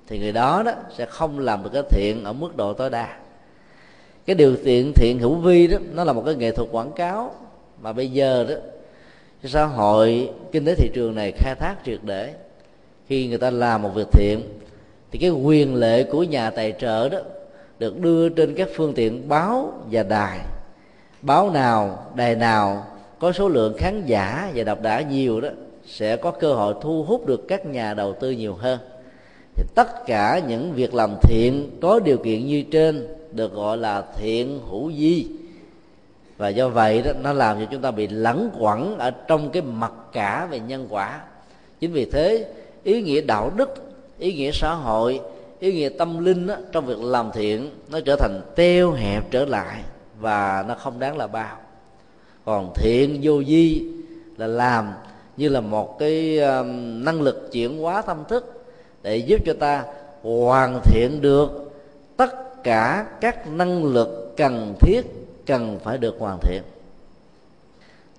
thì người đó đó sẽ không làm được cái thiện ở mức độ tối đa. Cái điều thiện thiện hữu vi đó, nó là một cái nghệ thuật quảng cáo. Mà bây giờ đó xã hội kinh tế thị trường này khai thác triệt để. Khi người ta làm một việc thiện, thì cái quyền lệ của nhà tài trợ đó được đưa trên các phương tiện báo và đài. Báo nào, đài nào, có số lượng khán giả và đọc đã nhiều đó, sẽ có cơ hội thu hút được các nhà đầu tư nhiều hơn. Thì tất cả những việc làm thiện có điều kiện như trên được gọi là thiện hữu di và do vậy đó, nó làm cho chúng ta bị lẫn quẩn ở trong cái mặt cả về nhân quả. Chính vì thế, ý nghĩa đạo đức, ý nghĩa xã hội ý nghĩa tâm linh đó, trong việc làm thiện nó trở thành teo hẹp trở lại và nó không đáng là bao. Còn thiện vô di là làm như là một cái um, năng lực chuyển hóa tâm thức để giúp cho ta hoàn thiện được tất cả các năng lực cần thiết cần phải được hoàn thiện.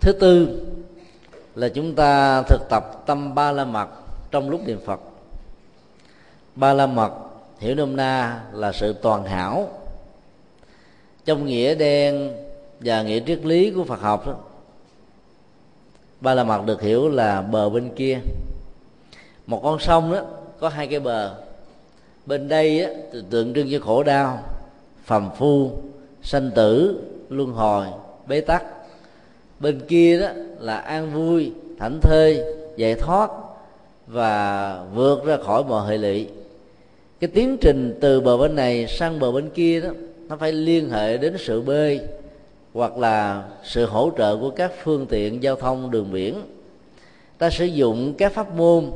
Thứ tư là chúng ta thực tập tâm ba la mật trong lúc niệm phật. Ba la mật hiểu nôm na là sự toàn hảo. Trong nghĩa đen và nghĩa triết lý của phật học đó ba la mật được hiểu là bờ bên kia. Một con sông đó có hai cái bờ. Bên đây á, tượng trưng cho khổ đau phàm phu sanh tử luân hồi bế tắc. Bên kia đó là an vui thảnh thơi giải thoát và vượt ra khỏi mọi hệ lụy cái tiến trình từ bờ bên này sang bờ bên kia đó, nó phải liên hệ đến sự bơi hoặc là sự hỗ trợ của các phương tiện giao thông đường biển. Ta sử dụng các pháp môn,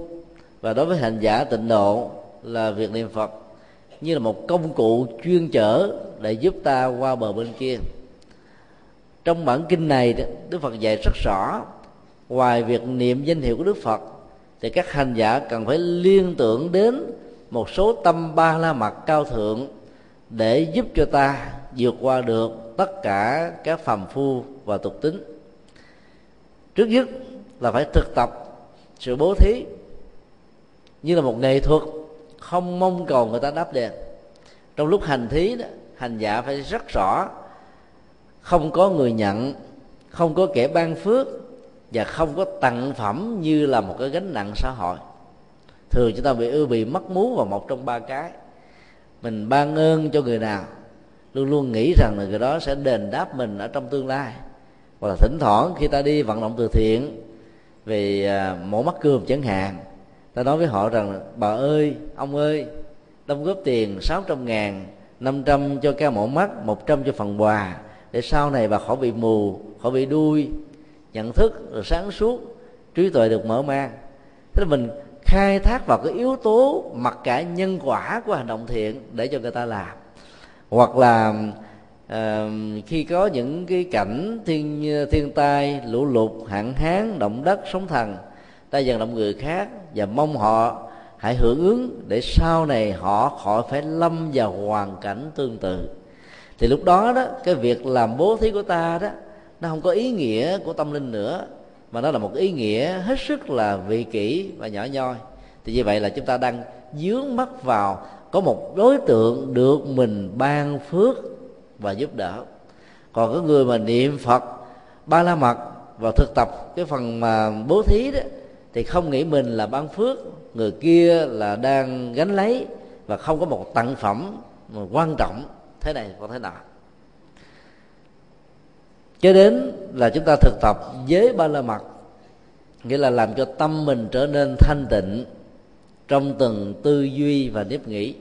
và đối với hành giả tịnh độ là việc niệm phật, như là một công cụ chuyên chở để giúp ta qua bờ bên kia. Trong bản kinh này đức phật dạy rất rõ, ngoài việc niệm danh hiệu của đức phật, thì các hành giả cần phải liên tưởng đến một số tâm ba la mật cao thượng để giúp cho ta vượt qua được tất cả các phàm phu và tục tính. Trước nhất là phải thực tập sự bố thí như là một nghệ thuật không mong cầu người ta đáp đền. Trong lúc hành thí đó, hành giả phải rất rõ, không có người nhận, không có kẻ ban phước và không có tặng phẩm như là một cái gánh nặng xã hội thường chúng ta bị ưu bị mất muốn vào một trong ba cái. Mình ban ơn cho người nào, luôn luôn nghĩ rằng là người đó sẽ đền đáp mình ở trong tương lai. Hoặc là thỉnh thoảng khi ta đi vận động từ thiện về à, mổ mắt cườm chẳng hạn, ta nói với họ rằng, bà ơi, ông ơi, đóng góp tiền 600 ngàn 500 cho ca mổ mắt 100 cho phần quà, để sau này bà khỏi bị mù, khỏi bị đuôi. Nhận thức, rồi sáng suốt, trí tuệ được mở mang. Thế là mình khai thác vào cái yếu tố mặc cả nhân quả của hành động thiện để cho người ta làm. Hoặc là uh, khi có những cái cảnh thiên thiên tai lũ lụt hạn hán động đất sóng thần ta dần động người khác và mong họ hãy hưởng ứng để sau này họ khỏi phải lâm vào hoàn cảnh tương tự. Thì lúc đó đó cái việc làm bố thí của ta đó nó không có ý nghĩa của tâm linh nữa mà nó là một ý nghĩa hết sức là vị kỷ và nhỏ nhoi. Thì như vậy là chúng ta đang dướng mắt vào có một đối tượng được mình ban phước và giúp đỡ. Còn có người mà niệm phật, ba la mật và thực tập cái phần mà bố thí đó, thì không nghĩ mình là ban phước, người kia là đang gánh lấy và không có một tặng phẩm mà quan trọng thế này còn thế nào cho đến là chúng ta thực tập với ba la mật nghĩa là làm cho tâm mình trở nên thanh tịnh trong từng tư duy và nếp nghĩ.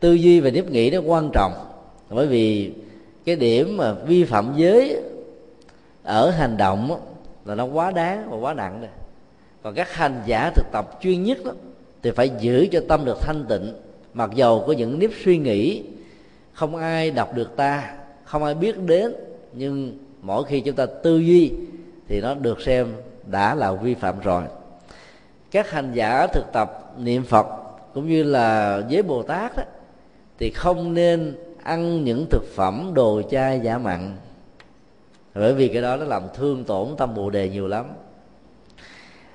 Tư duy và nếp nghĩ nó quan trọng bởi vì cái điểm mà vi phạm giới ở hành động là nó quá đáng và quá nặng rồi còn các hành giả thực tập chuyên nhất đó, thì phải giữ cho tâm được thanh tịnh mặc dầu có những nếp suy nghĩ không ai đọc được ta không ai biết đến nhưng mỗi khi chúng ta tư duy thì nó được xem đã là vi phạm rồi. Các hành giả thực tập niệm phật cũng như là với bồ tát đó, thì không nên ăn những thực phẩm đồ chay giả mặn. Bởi vì cái đó nó làm thương tổn tâm bồ đề nhiều lắm.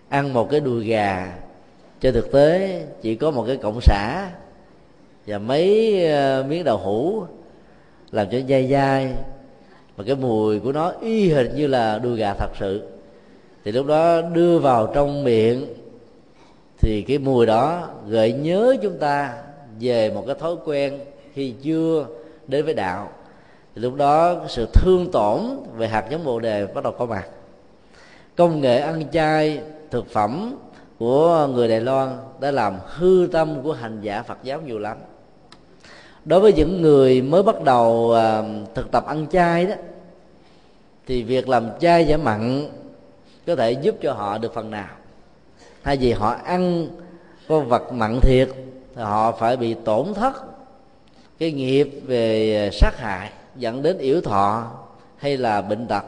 Ăn một cái đùi gà trên thực tế chỉ có một cái cộng xả và mấy ờ, miếng đậu hũ làm cho dai dai và cái mùi của nó y hệt như là đùi gà thật sự. Thì lúc đó đưa vào trong miệng, thì cái mùi đó gợi nhớ chúng ta về một cái thói quen khi chưa đến với đạo. Thì lúc đó sự thương tổn về hạt giống bồ đề bắt đầu có mặt. Công nghệ ăn chay, thực phẩm của người Đài Loan đã làm hư tâm của hành giả Phật giáo nhiều lắm. Đối với những người mới bắt đầu à, thực tập ăn chay đó thì việc làm chay giả mặn có thể giúp cho họ được phần nào. Thay vì họ ăn con vật mặn thiệt thì họ phải bị tổn thất cái nghiệp về sát hại dẫn đến yếu thọ hay là bệnh tật.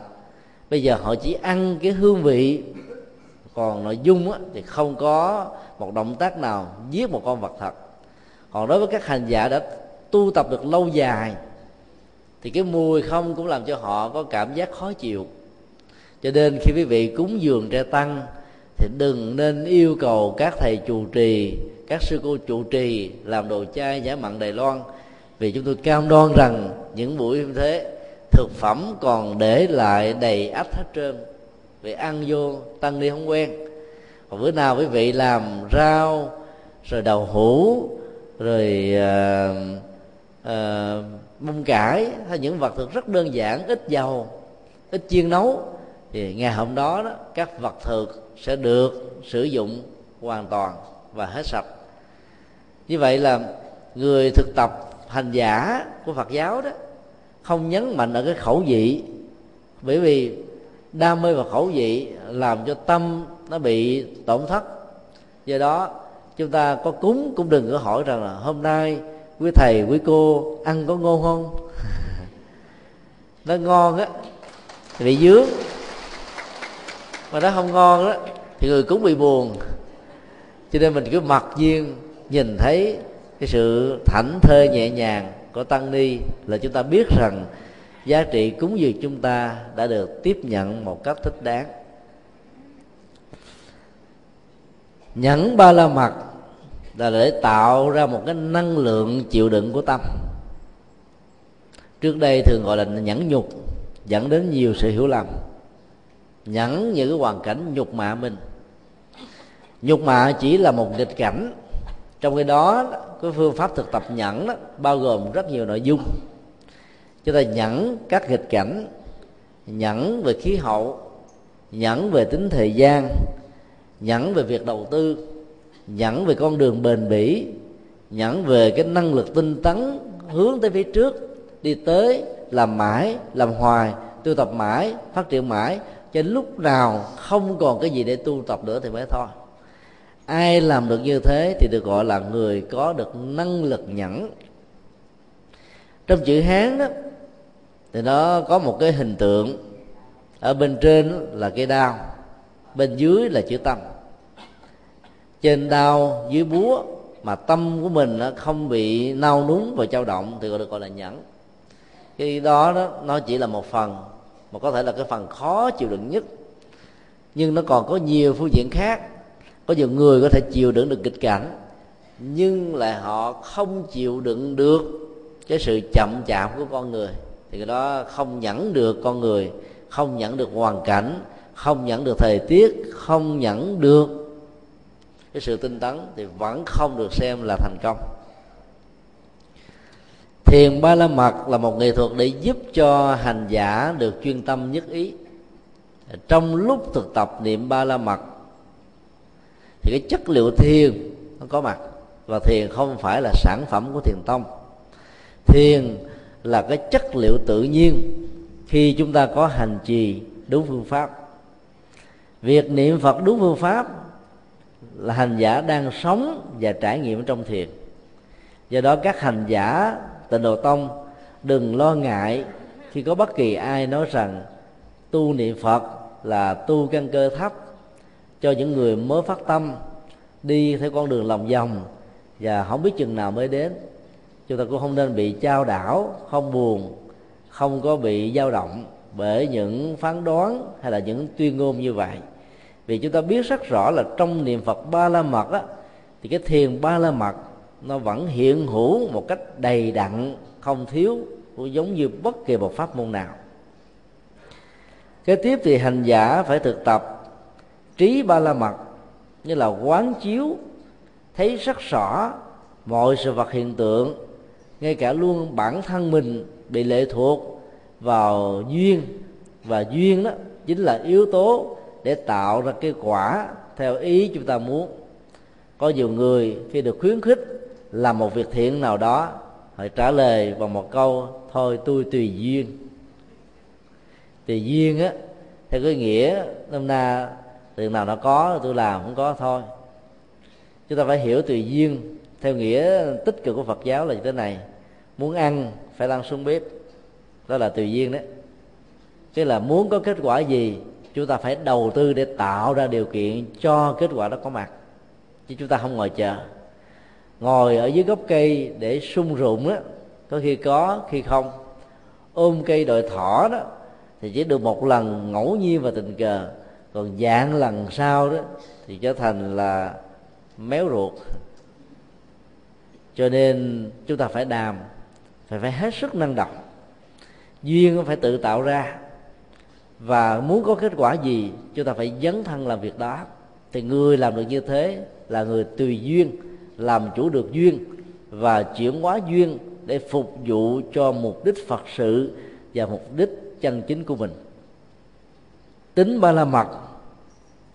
Bây giờ họ chỉ ăn cái hương vị còn nội dung á, thì không có một động tác nào giết một con vật thật. Còn đối với các hành giả đã tu tập được lâu dài thì cái mùi không cũng làm cho họ có cảm giác khó chịu. Cho nên khi quý vị cúng dường tre tăng thì đừng nên yêu cầu các thầy chủ trì các sư cô chủ trì làm đồ chai giả mặn đài loan. Vì chúng tôi cam đoan rằng những buổi như thế thực phẩm còn để lại đầy ắp hết trơn. Vì ăn vô tăng đi không quen. Còn bữa nào quý vị làm rau rồi đậu hũ rồi uh, uh, mông cải hay những vật thực rất đơn giản ít dầu ít chiên nấu thì ngày hôm đó, đó các vật thực sẽ được sử dụng hoàn toàn và hết sạch. Như vậy là người thực tập hành giả của phật giáo đó không nhấn mạnh ở cái khẩu vị bởi vì đam mê và khẩu vị làm cho tâm nó bị tổn thất. Do đó chúng ta có cúng cũng đừng có hỏi rằng là hôm nay quý thầy, quý cô, ăn có ngon không? [LAUGHS] Nó ngon á, thì bị dướng. Mà nó không ngon đó thì người cũng bị buồn. Cho nên mình cứ mặc nhiên nhìn thấy cái sự thảnh thơi nhẹ nhàng của tăng ni là chúng ta biết rằng giá trị cúng dường chúng ta đã được tiếp nhận một cách thích đáng. Nhẫn ba la mật là để tạo ra một cái năng lượng chịu đựng của tâm. Trước đây thường gọi là nhẫn nhục dẫn đến nhiều sự hiểu lầm nhẫn những cái hoàn cảnh nhục mạ mình. Nhục mạ chỉ là một nghịch cảnh. Trong cái đó cái phương pháp thực tập nhẫn đó, bao gồm rất nhiều nội dung. Chúng ta nhẫn các nghịch cảnh nhẫn về khí hậu nhẫn về tính thời gian nhẫn về việc đầu tư nhẫn về con đường bền bỉ, nhẫn về cái năng lực tinh tấn hướng tới phía trước, đi tới làm mãi, làm hoài, tu tập mãi, phát triển mãi. Cho đến lúc nào không còn cái gì để tu tập nữa thì mới thôi. Ai làm được như thế thì được gọi là người có được năng lực nhẫn. Trong chữ hán đó, thì nó có một cái hình tượng. Ở bên trên là cây đao, bên dưới là chữ tâm trên đau dưới búa mà tâm của mình nó không bị nao núng và trao động thì gọi được gọi là nhẫn. Cái đó đó, nó chỉ là một phần, mà có thể là cái phần khó chịu đựng nhất. Nhưng nó còn có nhiều phương diện khác. Có nhiều người có thể chịu đựng được kịch cảnh, nhưng lại họ không chịu đựng được cái sự chậm chạp của con người. Thì cái đó không nhẫn được con người, không nhẫn được hoàn cảnh, không nhẫn được thời tiết, không nhẫn được cái sự tinh tấn thì vẫn không được xem là thành công. Thiền ba la mật là một nghệ thuật để giúp cho hành giả được chuyên tâm nhất ý. Trong lúc thực tập niệm ba la mật, thì cái chất liệu thiền nó có mặt. Và thiền không phải là sản phẩm của thiền tông. Thiền là cái chất liệu tự nhiên khi chúng ta có hành trì đúng phương pháp. Việc niệm phật đúng phương pháp là hành giả đang sống và trải nghiệm trong thiền. Do đó các hành giả tịnh độ tông đừng lo ngại khi có bất kỳ ai nói rằng tu niệm phật là tu căn cơ thấp cho những người mới phát tâm, đi theo con đường lòng vòng và không biết chừng nào mới đến. Chúng ta cũng không nên bị trao đảo, không buồn, không có bị dao động bởi những phán đoán hay là những tuyên ngôn như vậy vì chúng ta biết rất rõ là trong niệm phật ba la mật á, thì cái thiền ba la mật nó vẫn hiện hữu một cách đầy đặn, không thiếu giống như bất kỳ một pháp môn nào. Kế tiếp thì hành giả phải thực tập trí ba la mật như là quán chiếu, thấy rất rõ mọi sự vật hiện tượng, ngay cả luôn bản thân mình bị lệ thuộc vào duyên. Và duyên đó chính là yếu tố để tạo ra cái quả theo ý chúng ta muốn. Có nhiều người khi được khuyến khích làm một việc thiện nào đó, họ trả lời bằng một câu, thôi tôi tùy duyên. Tùy duyên á, theo cái nghĩa năm na tiền nào nó có tôi làm, không có thôi. Chúng ta phải hiểu tùy duyên, theo nghĩa tích cực của phật giáo là như thế này. Muốn ăn phải lăn xuống bếp, đó là tùy duyên đấy. Tức là muốn có kết quả gì chúng ta phải đầu tư để tạo ra điều kiện cho kết quả đó có mặt. Chứ chúng ta không ngồi chờ. Ngồi ở dưới gốc cây để sung rụng đó có khi có, khi không. Ôm cây đòi thỏ đó, thì chỉ được một lần ngẫu nhiên và tình cờ. Còn dạng lần sau đó, thì trở thành là méo ruột. Cho nên chúng ta phải đàm, phải phải hết sức năng động. Duyên phải tự tạo ra và muốn có kết quả gì chúng ta phải dấn thân làm việc đó. Thì người làm được như thế là người tùy duyên làm chủ được duyên và chuyển hóa duyên để phục vụ cho mục đích phật sự và mục đích chân chính của mình. Tính ba la mật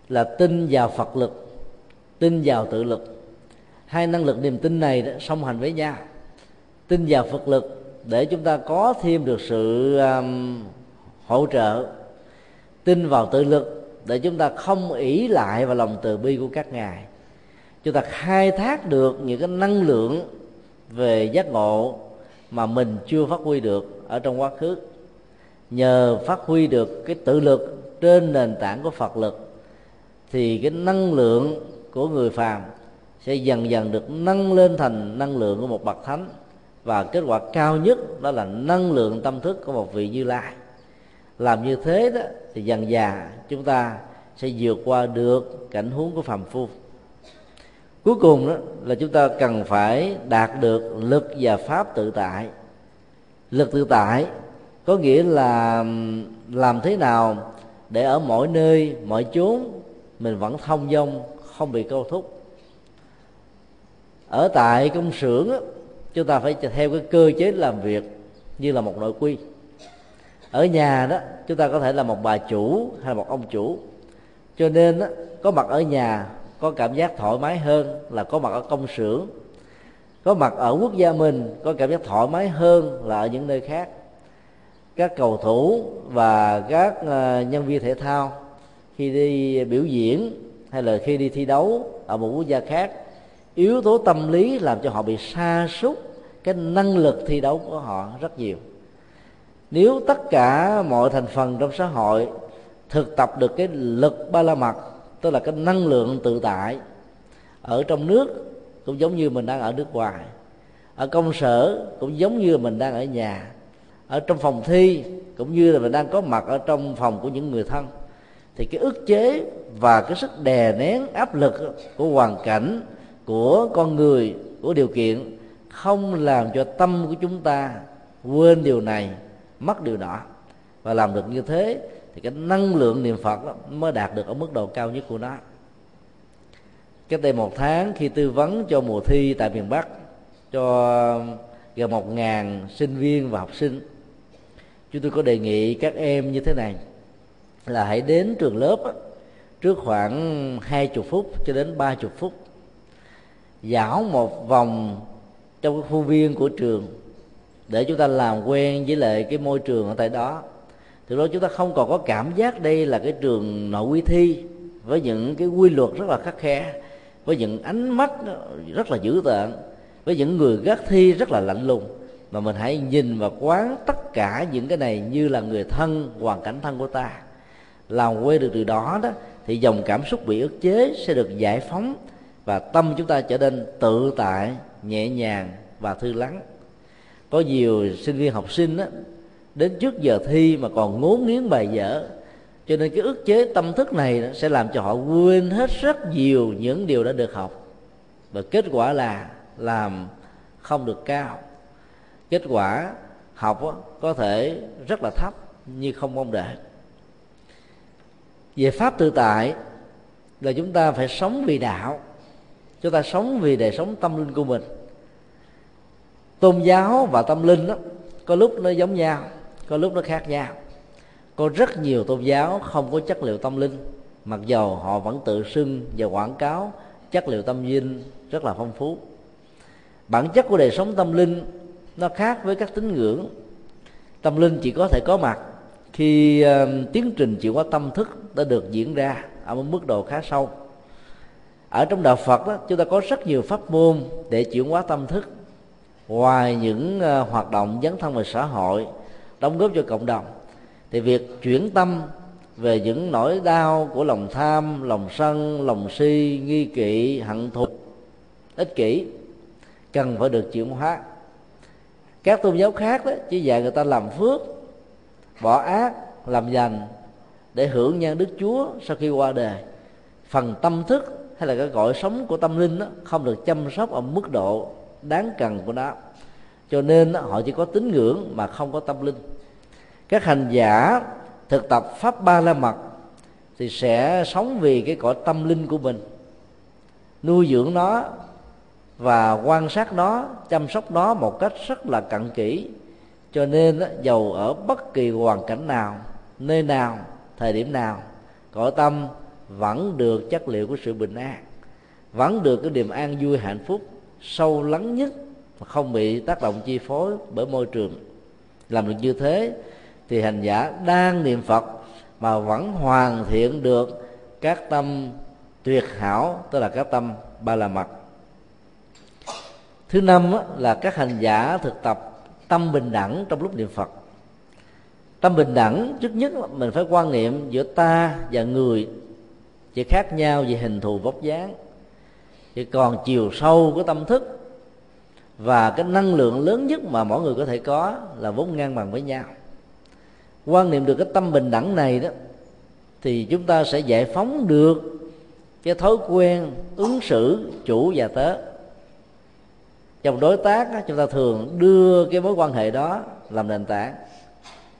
là tin vào phật lực tin vào tự lực. Hai năng lực niềm tin này đã song hành với nhau. Tin vào phật lực để chúng ta có thêm được sự um, hỗ trợ tin vào tự lực, để chúng ta không ỷ lại vào lòng từ bi của các ngài. Chúng ta khai thác được những cái năng lượng về giác ngộ mà mình chưa phát huy được ở trong quá khứ. Nhờ phát huy được cái tự lực trên nền tảng của phật lực, thì cái năng lượng của người phàm sẽ dần dần được nâng lên thành năng lượng của một bậc thánh. Và kết quả cao nhất đó là năng lượng tâm thức của một vị như lai làm như thế đó, thì dần dà chúng ta sẽ vượt qua được cảnh huống của phàm phu. Cuối cùng đó là chúng ta cần phải đạt được lực và pháp tự tại. Lực tự tại có nghĩa là làm thế nào để ở mỗi nơi, mọi chốn, mình vẫn thông dong, không bị câu thúc. Ở tại công xưởng chúng ta phải theo cái cơ chế làm việc như là một nội quy ở nhà đó chúng ta có thể là một bà chủ hay một ông chủ. Cho nên đó, có mặt ở nhà có cảm giác thoải mái hơn là có mặt ở công xưởng. Có mặt ở quốc gia mình có cảm giác thoải mái hơn là ở những nơi khác. Các cầu thủ và các ờ, nhân viên thể thao khi đi biểu diễn hay là khi đi thi đấu ở một quốc gia khác yếu tố tâm lý làm cho họ bị sa sút cái năng lực thi đấu của họ rất nhiều nếu tất cả mọi thành phần trong xã hội thực tập được cái lực ba la mật, tức là cái năng lượng tự tại, ở trong nước cũng giống như mình đang ở nước ngoài, ở công sở cũng giống như mình đang ở nhà, ở trong phòng thi cũng như là mình đang có mặt ở trong phòng của những người thân, thì cái ức chế và cái sức đè nén áp lực của hoàn cảnh, của con người, của điều kiện không làm cho tâm của chúng ta quên điều này mất điều đó. Và làm được như thế, thì cái năng lượng niệm phật đó mới đạt được ở mức độ cao nhất của nó. Cách đây một tháng, khi tư vấn cho mùa thi tại miền bắc, cho gần một ngàn sinh viên và học sinh, chúng tôi có đề nghị các em như thế này, là hãy đến trường lớp trước khoảng hai chục phút cho đến ba chục phút, dạo một vòng trong cái khu viên của trường để chúng ta làm quen với lại cái môi trường ở tại đó. Từ đó chúng ta không còn có cảm giác đây là cái trường nội quy thi với những cái quy luật rất là khắc khe, với những ánh mắt rất là dữ tợn, với những người gác thi rất là lạnh lùng. Mà mình hãy nhìn và quán tất cả những cái này như là người thân, hoàn cảnh thân của ta. Làm quen được từ đó đó, thì dòng cảm xúc bị ức chế sẽ được giải phóng và tâm chúng ta trở nên tự tại, nhẹ nhàng và thư lắng có nhiều sinh viên học sinh đó, đến trước giờ thi mà còn ngốn nghiến bài vở. Cho nên cái ức chế tâm thức này sẽ làm cho họ quên hết rất nhiều những điều đã được học. Và kết quả là làm không được cao. Kết quả học có thể rất là thấp như không mong đợi. Về pháp tự tại là chúng ta phải sống vì đạo. Chúng ta sống vì đời sống tâm linh của mình tôn giáo và tâm linh đó, có lúc nó giống nhau có lúc nó khác nhau. Có rất nhiều tôn giáo không có chất liệu tâm linh mặc dầu họ vẫn tự xưng và quảng cáo chất liệu tâm linh rất là phong phú. Bản chất của đời sống tâm linh nó khác với các tín ngưỡng. Tâm linh chỉ có thể có mặt khi uh, tiến trình chuyển hóa tâm thức đã được diễn ra ở một mức độ khá sâu. Ở trong đạo Phật đó chúng ta có rất nhiều pháp môn để chuyển hóa tâm thức ngoài những ờ, hoạt động dấn thân về xã hội đóng góp cho cộng đồng thì việc chuyển tâm về những nỗi đau của lòng tham lòng sân lòng si nghi kỵ hận thù ích kỷ cần phải được chuyển hóa. Các tôn giáo khác đó chỉ dạy người ta làm phước bỏ ác làm dành để hưởng nhân đức chúa sau khi qua đời. Phần tâm thức hay là cái gọi sống của tâm linh đó, không được chăm sóc ở mức độ đáng cần của nó. Cho nên họ chỉ có tín ngưỡng mà không có tâm linh. Các hành giả thực tập pháp ba la mật thì sẽ sống vì cái cõi tâm linh của mình, nuôi dưỡng nó và quan sát nó, chăm sóc nó một cách rất là cặn kỹ. Cho nên dầu ở bất kỳ hoàn cảnh nào, nơi nào, thời điểm nào, cõi tâm vẫn được chất liệu của sự bình an, vẫn được cái niềm an vui hạnh phúc sâu lắng nhất mà không bị tác động chi phối bởi môi trường. Làm được như thế thì hành giả đang niệm phật mà vẫn hoàn thiện được các tâm tuyệt hảo, tức là các tâm ba la mật. Thứ năm là các hành giả thực tập tâm bình đẳng trong lúc niệm phật. Tâm bình đẳng trước nhất mình phải quan niệm giữa ta và người, chỉ khác nhau về hình thù vóc dáng thì còn chiều sâu của tâm thức và cái năng lượng lớn nhất mà mỗi người có thể có là vốn ngang bằng với nhau. Quan niệm được cái tâm bình đẳng này đó, thì chúng ta sẽ giải phóng được cái thói quen ứng xử chủ và tớ. Trong đối tác chúng ta thường đưa cái mối quan hệ đó làm nền tảng.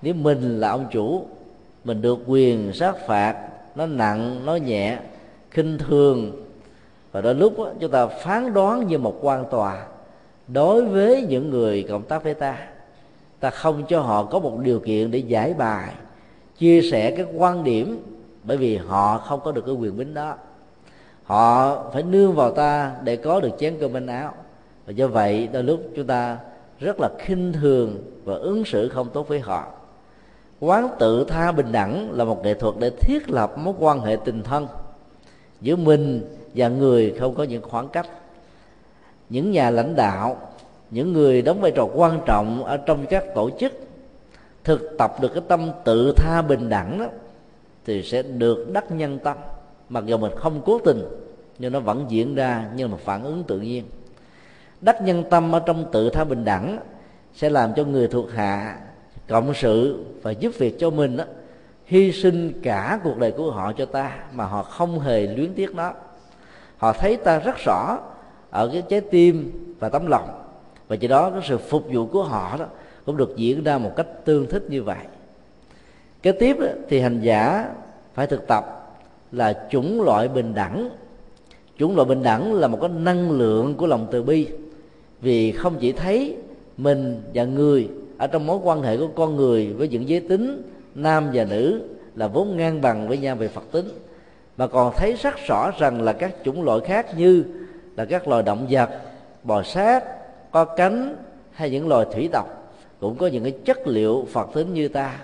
Nếu mình là ông chủ, mình được quyền sát phạt, nó nặng, nó nhẹ, khinh thường và đôi lúc đó, chúng ta phán đoán như một quan tòa đối với những người cộng tác với ta. Ta không cho họ có một điều kiện để giải bài chia sẻ cái quan điểm bởi vì họ không có được cái quyền bính đó. Họ phải nương vào ta để có được chén cơm manh áo. Và do vậy đôi lúc chúng ta rất là khinh thường và ứng xử không tốt với họ. Quán tự tha bình đẳng là một nghệ thuật để thiết lập mối quan hệ tình thân giữa mình và người không có những khoảng cách. Những nhà lãnh đạo những người đóng vai trò quan trọng ở trong các tổ chức thực tập được cái tâm tự tha bình đẳng đó thì sẽ được đắc nhân tâm. Mặc dù mình không cố tình nhưng nó vẫn diễn ra như là một phản ứng tự nhiên. Đắc nhân tâm ở trong tự tha bình đẳng sẽ làm cho người thuộc hạ cộng sự và giúp việc cho mình đó, hy sinh cả cuộc đời của họ cho ta mà họ không hề luyến tiếc nó họ thấy ta rất rõ ở cái trái tim và tấm lòng. Và do đó cái sự phục vụ của họ đó cũng được diễn ra một cách tương thích như vậy. Kế tiếp đó, thì hành giả phải thực tập là chủng loại bình đẳng. Chủng loại bình đẳng là một cái năng lượng của lòng từ bi. Vì không chỉ thấy mình và người ở trong mối quan hệ của con người với những giới tính nam và nữ là vốn ngang bằng với nhau về phật tính mà còn thấy rất rõ rằng là các chủng loại khác như là các loài động vật bò sát có cánh hay những loài thủy tộc cũng có những cái chất liệu phật tính như ta.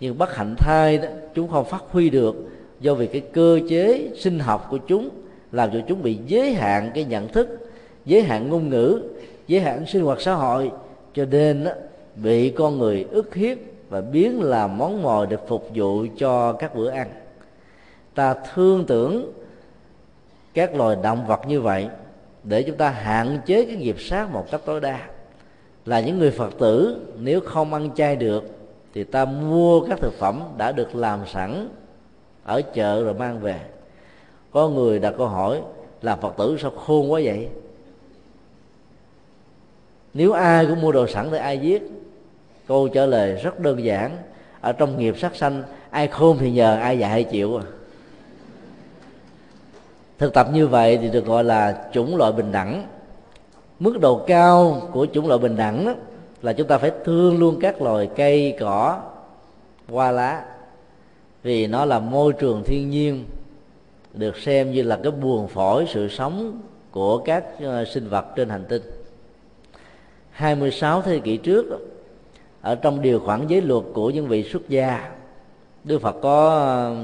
Nhưng bất hạnh thai đó chúng không phát huy được do vì cái cơ chế sinh học của chúng làm cho chúng bị giới hạn cái nhận thức giới hạn ngôn ngữ giới hạn sinh hoạt xã hội cho nên đó, bị con người ức hiếp và biến làm món mồi để phục vụ cho các bữa ăn ta thương tưởng các loài động vật như vậy để chúng ta hạn chế cái nghiệp sát một cách tối đa. Là những người phật tử, nếu không ăn chay được, thì ta mua các thực phẩm đã được làm sẵn ở chợ rồi mang về. Có người đặt câu hỏi là phật tử sao khôn quá vậy? Nếu ai cũng mua đồ sẵn thì ai giết? Câu trả lời rất đơn giản. Ở trong nghiệp sát sanh, ai khôn thì nhờ ai dạy chịu à thực tập như vậy thì được gọi là chủng loại bình đẳng. Mức độ cao của chủng loại bình đẳng đó, là chúng ta phải thương luôn các loài cây cỏ hoa lá. Vì nó là môi trường thiên nhiên được xem như là cái buồn phổi sự sống của các ờ, sinh vật trên hành tinh. 26 thế kỷ trước ở trong điều khoản giới luật của những vị xuất gia Đức Phật có ờ,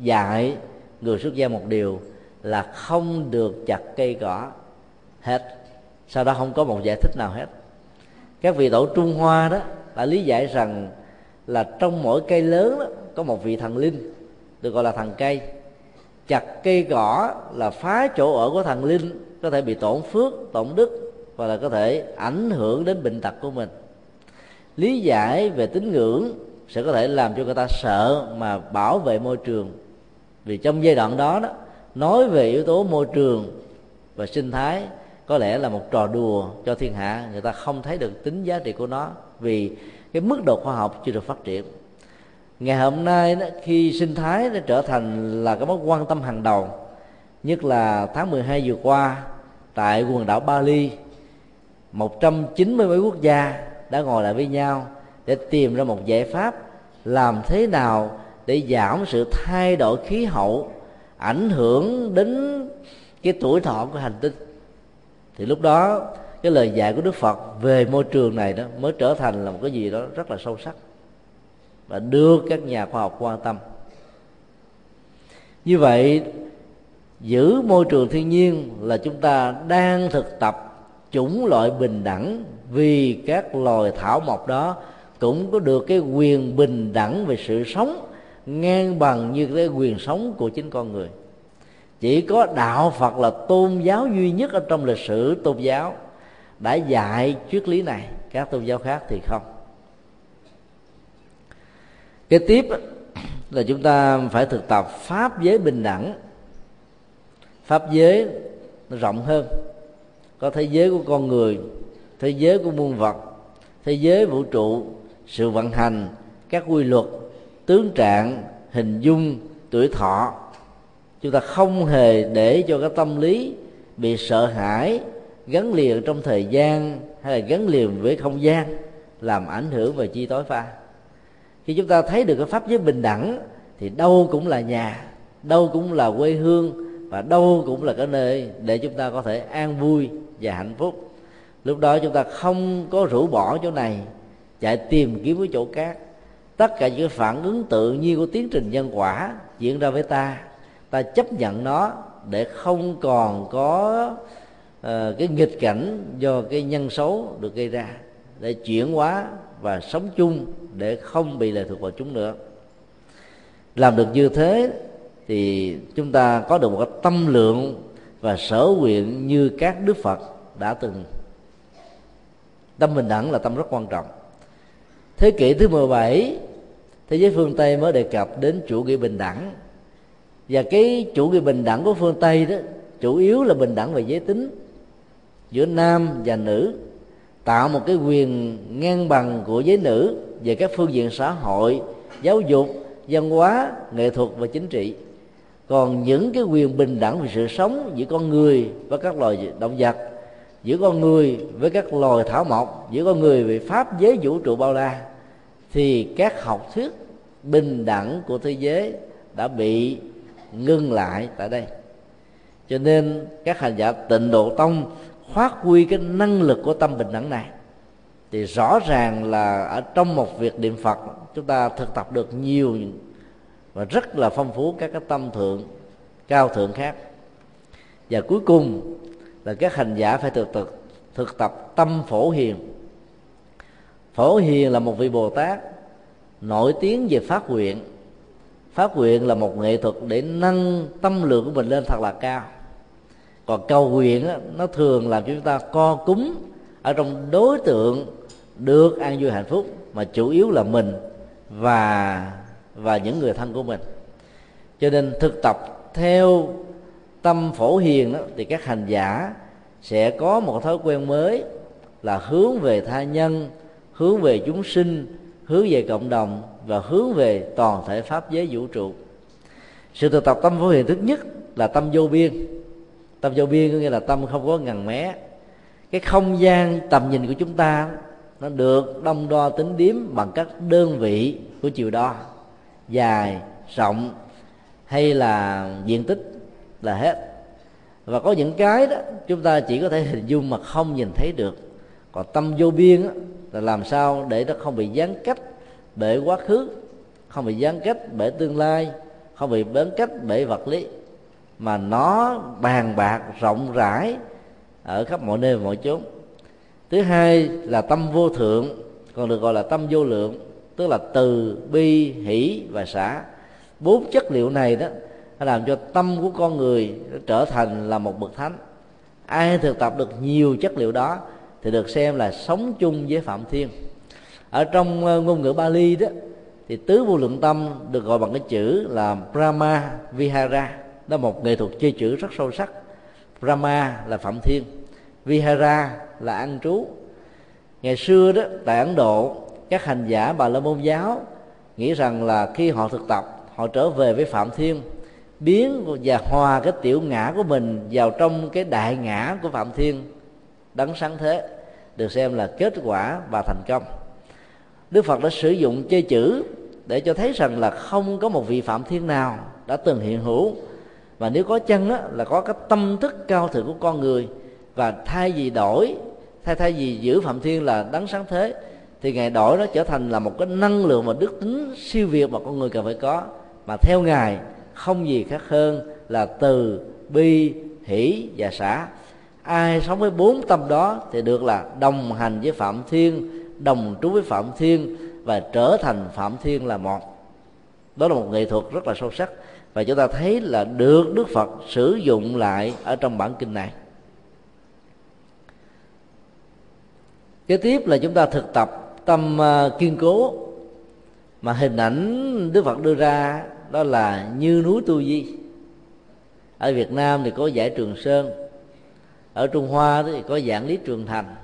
dạy người xuất gia một điều là không được chặt cây cỏ hết. Sau đó không có một giải thích nào hết. Các vị tổ trung hoa đó đã lý giải rằng là trong mỗi cây lớn đó, có một vị thần linh được gọi là thần cây. Chặt cây cỏ là phá chỗ ở của thần linh có thể bị tổn phước tổn đức và là có thể ảnh hưởng đến bệnh tật của mình. Lý giải về tín ngưỡng sẽ có thể làm cho người ta sợ mà bảo vệ môi trường. Vì trong giai đoạn đó đó nói về yếu tố môi trường và sinh thái có lẽ là một trò đùa cho thiên hạ. Người ta không thấy được tính giá trị của nó vì cái mức độ khoa học chưa được phát triển. Ngày hôm nay đó, khi sinh thái nó trở thành là cái mối quan tâm hàng đầu nhất là tháng 12 vừa qua tại quần đảo Bali 190 mấy quốc gia đã ngồi lại với nhau để tìm ra một giải pháp làm thế nào để giảm sự thay đổi khí hậu ảnh hưởng đến cái tuổi thọ của hành tinh. Thì lúc đó, cái lời dạy của đức phật về môi trường này đó mới trở thành là một cái gì đó rất là sâu sắc và đưa các nhà khoa học quan tâm. Như vậy, giữ môi trường thiên nhiên là chúng ta đang thực tập chủng loại bình đẳng vì các loài thảo mộc đó cũng có được cái quyền bình đẳng về sự sống ngang bằng như cái quyền sống của chính con người. Chỉ có đạo phật là tôn giáo duy nhất ở trong lịch sử tôn giáo đã dạy triết lý này. Các tôn giáo khác thì không. Cái tiếp là chúng ta phải thực tập pháp giới bình đẳng. Pháp giới nó rộng hơn. Có thế giới của con người, thế giới của muôn vật, thế giới vũ trụ, sự vận hành, các quy luật tướng trạng, hình dung, tuổi thọ. Chúng ta không hề để cho cái tâm lý bị sợ hãi, gắn liền trong thời gian hay là gắn liền với không gian, làm ảnh hưởng về chi tối pha. Khi chúng ta thấy được cái pháp giới bình đẳng, thì đâu cũng là nhà, đâu cũng là quê hương, và đâu cũng là cái nơi để chúng ta có thể an vui và hạnh phúc. Lúc đó chúng ta không có rũ bỏ chỗ này, chạy tìm kiếm cái chỗ khác tất cả những phản ứng tự nhiên của tiến trình nhân quả diễn ra với ta. Ta chấp nhận nó để không còn có uh, cái nghịch cảnh do cái nhân xấu được gây ra. Để chuyển hóa và sống chung để không bị lệ thuộc vào chúng nữa. Làm được như thế thì chúng ta có được một cái tâm lượng và sở nguyện như các đức phật đã từng. Tâm bình đẳng là tâm rất quan trọng. Thế kỷ thứ 17 thế giới phương tây mới đề cập đến chủ nghĩa bình đẳng. Và cái chủ nghĩa bình đẳng của phương tây đó, chủ yếu là bình đẳng về giới tính. Giữa nam và nữ, tạo một cái quyền ngang bằng của giới nữ về các phương diện xã hội, giáo dục, văn hóa, nghệ thuật và chính trị. Còn những cái quyền bình đẳng về sự sống giữa con người và các loài động vật, giữa con người với các loài thảo mộc, giữa con người về pháp, giới, vũ trụ, bao la thì các học thuyết bình đẳng của thế giới đã bị ngưng lại tại đây. Cho nên các hành giả tịnh độ tông phát huy cái năng lực của tâm bình đẳng này. Thì rõ ràng là ở trong một việc niệm phật, chúng ta thực tập được nhiều và rất là phong phú các cái tâm thượng, cao thượng khác. Và cuối cùng là các hành giả phải thực tập thực tập tâm phổ hiền phổ hiền là một vị bồ tát nổi tiếng về phát nguyện. Phát nguyện là một nghệ thuật để nâng tâm lượng của mình lên thật là cao. Còn cầu nguyện á, nó thường làm cho chúng ta co cúng ở trong đối tượng được an vui hạnh phúc mà chủ yếu là mình và và những người thân của mình. Cho nên thực tập theo tâm phổ hiền đó, thì các hành giả sẽ có một thói quen mới là hướng về tha nhân hướng về chúng sinh hướng về cộng đồng và hướng về toàn thể pháp giới vũ trụ. Sự thực tập tâm phổ hiện thứ nhất là tâm vô biên. Tâm vô biên có nghĩa là tâm không có ngần mé. Cái không gian tầm nhìn của chúng ta nó được đông đo tính điếm bằng các đơn vị của chiều đo dài rộng hay là diện tích là hết. Và có những cái đó chúng ta chỉ có thể hình dung mà không nhìn thấy được. Còn tâm vô biên đó, là làm sao để nó không bị gián cách bởi quá khứ, không bị gián cách bởi tương lai, không bị gián cách bởi vật lý, mà nó bàn bạc rộng rãi ở khắp mọi nơi mọi chốn. Thứ hai là tâm vô thượng, còn được gọi là tâm vô lượng, tức là từ, bi, hỷ và xả bốn chất liệu này đó nó làm cho tâm của con người trở thành là một bậc thánh. Ai thực tập được nhiều chất liệu đó thì được xem là sống chung với phạm thiên. Ở trong ờ, ngôn ngữ Bali đó, thì tứ vô lượng tâm được gọi bằng cái chữ là Brahma Vihara. Đó là một nghệ thuật chơi chữ rất sâu sắc. Brahma là phạm thiên, Vihara là ăn trú. Ngày xưa đó, tại Ấn Độ, các hành giả bà la môn giáo nghĩ rằng là khi họ thực tập, họ trở về với phạm thiên, biến và hòa cái tiểu ngã của mình vào trong cái đại ngã của phạm thiên đấng sáng thế được xem là kết quả và thành công. Đức phật đã sử dụng chơi chữ để cho thấy rằng là không có một vị phạm thiên nào đã từng hiện hữu. Và nếu có chăng á, là có cái tâm thức cao thượng của con người và thay vì đổi thay thay vì giữ phạm thiên là đấng sáng thế thì ngài đổi nó trở thành là một cái năng lượng và đức tính siêu việt mà con người cần phải có. Mà theo ngài không gì khác hơn là từ bi hỷ và xã ai sống với bốn tâm đó thì được là đồng hành với phạm thiên, đồng trú với phạm thiên và trở thành phạm thiên là một. Đó là một nghệ thuật rất là sâu sắc và chúng ta thấy là được đức phật sử dụng lại ở trong bản kinh này. Kế tiếp là chúng ta thực tập tâm ờ, kiên cố mà hình ảnh đức phật đưa ra đó là như núi tu di. Ở việt nam thì có giải trường sơn ở trung hoa thì có giảng lý trường thành.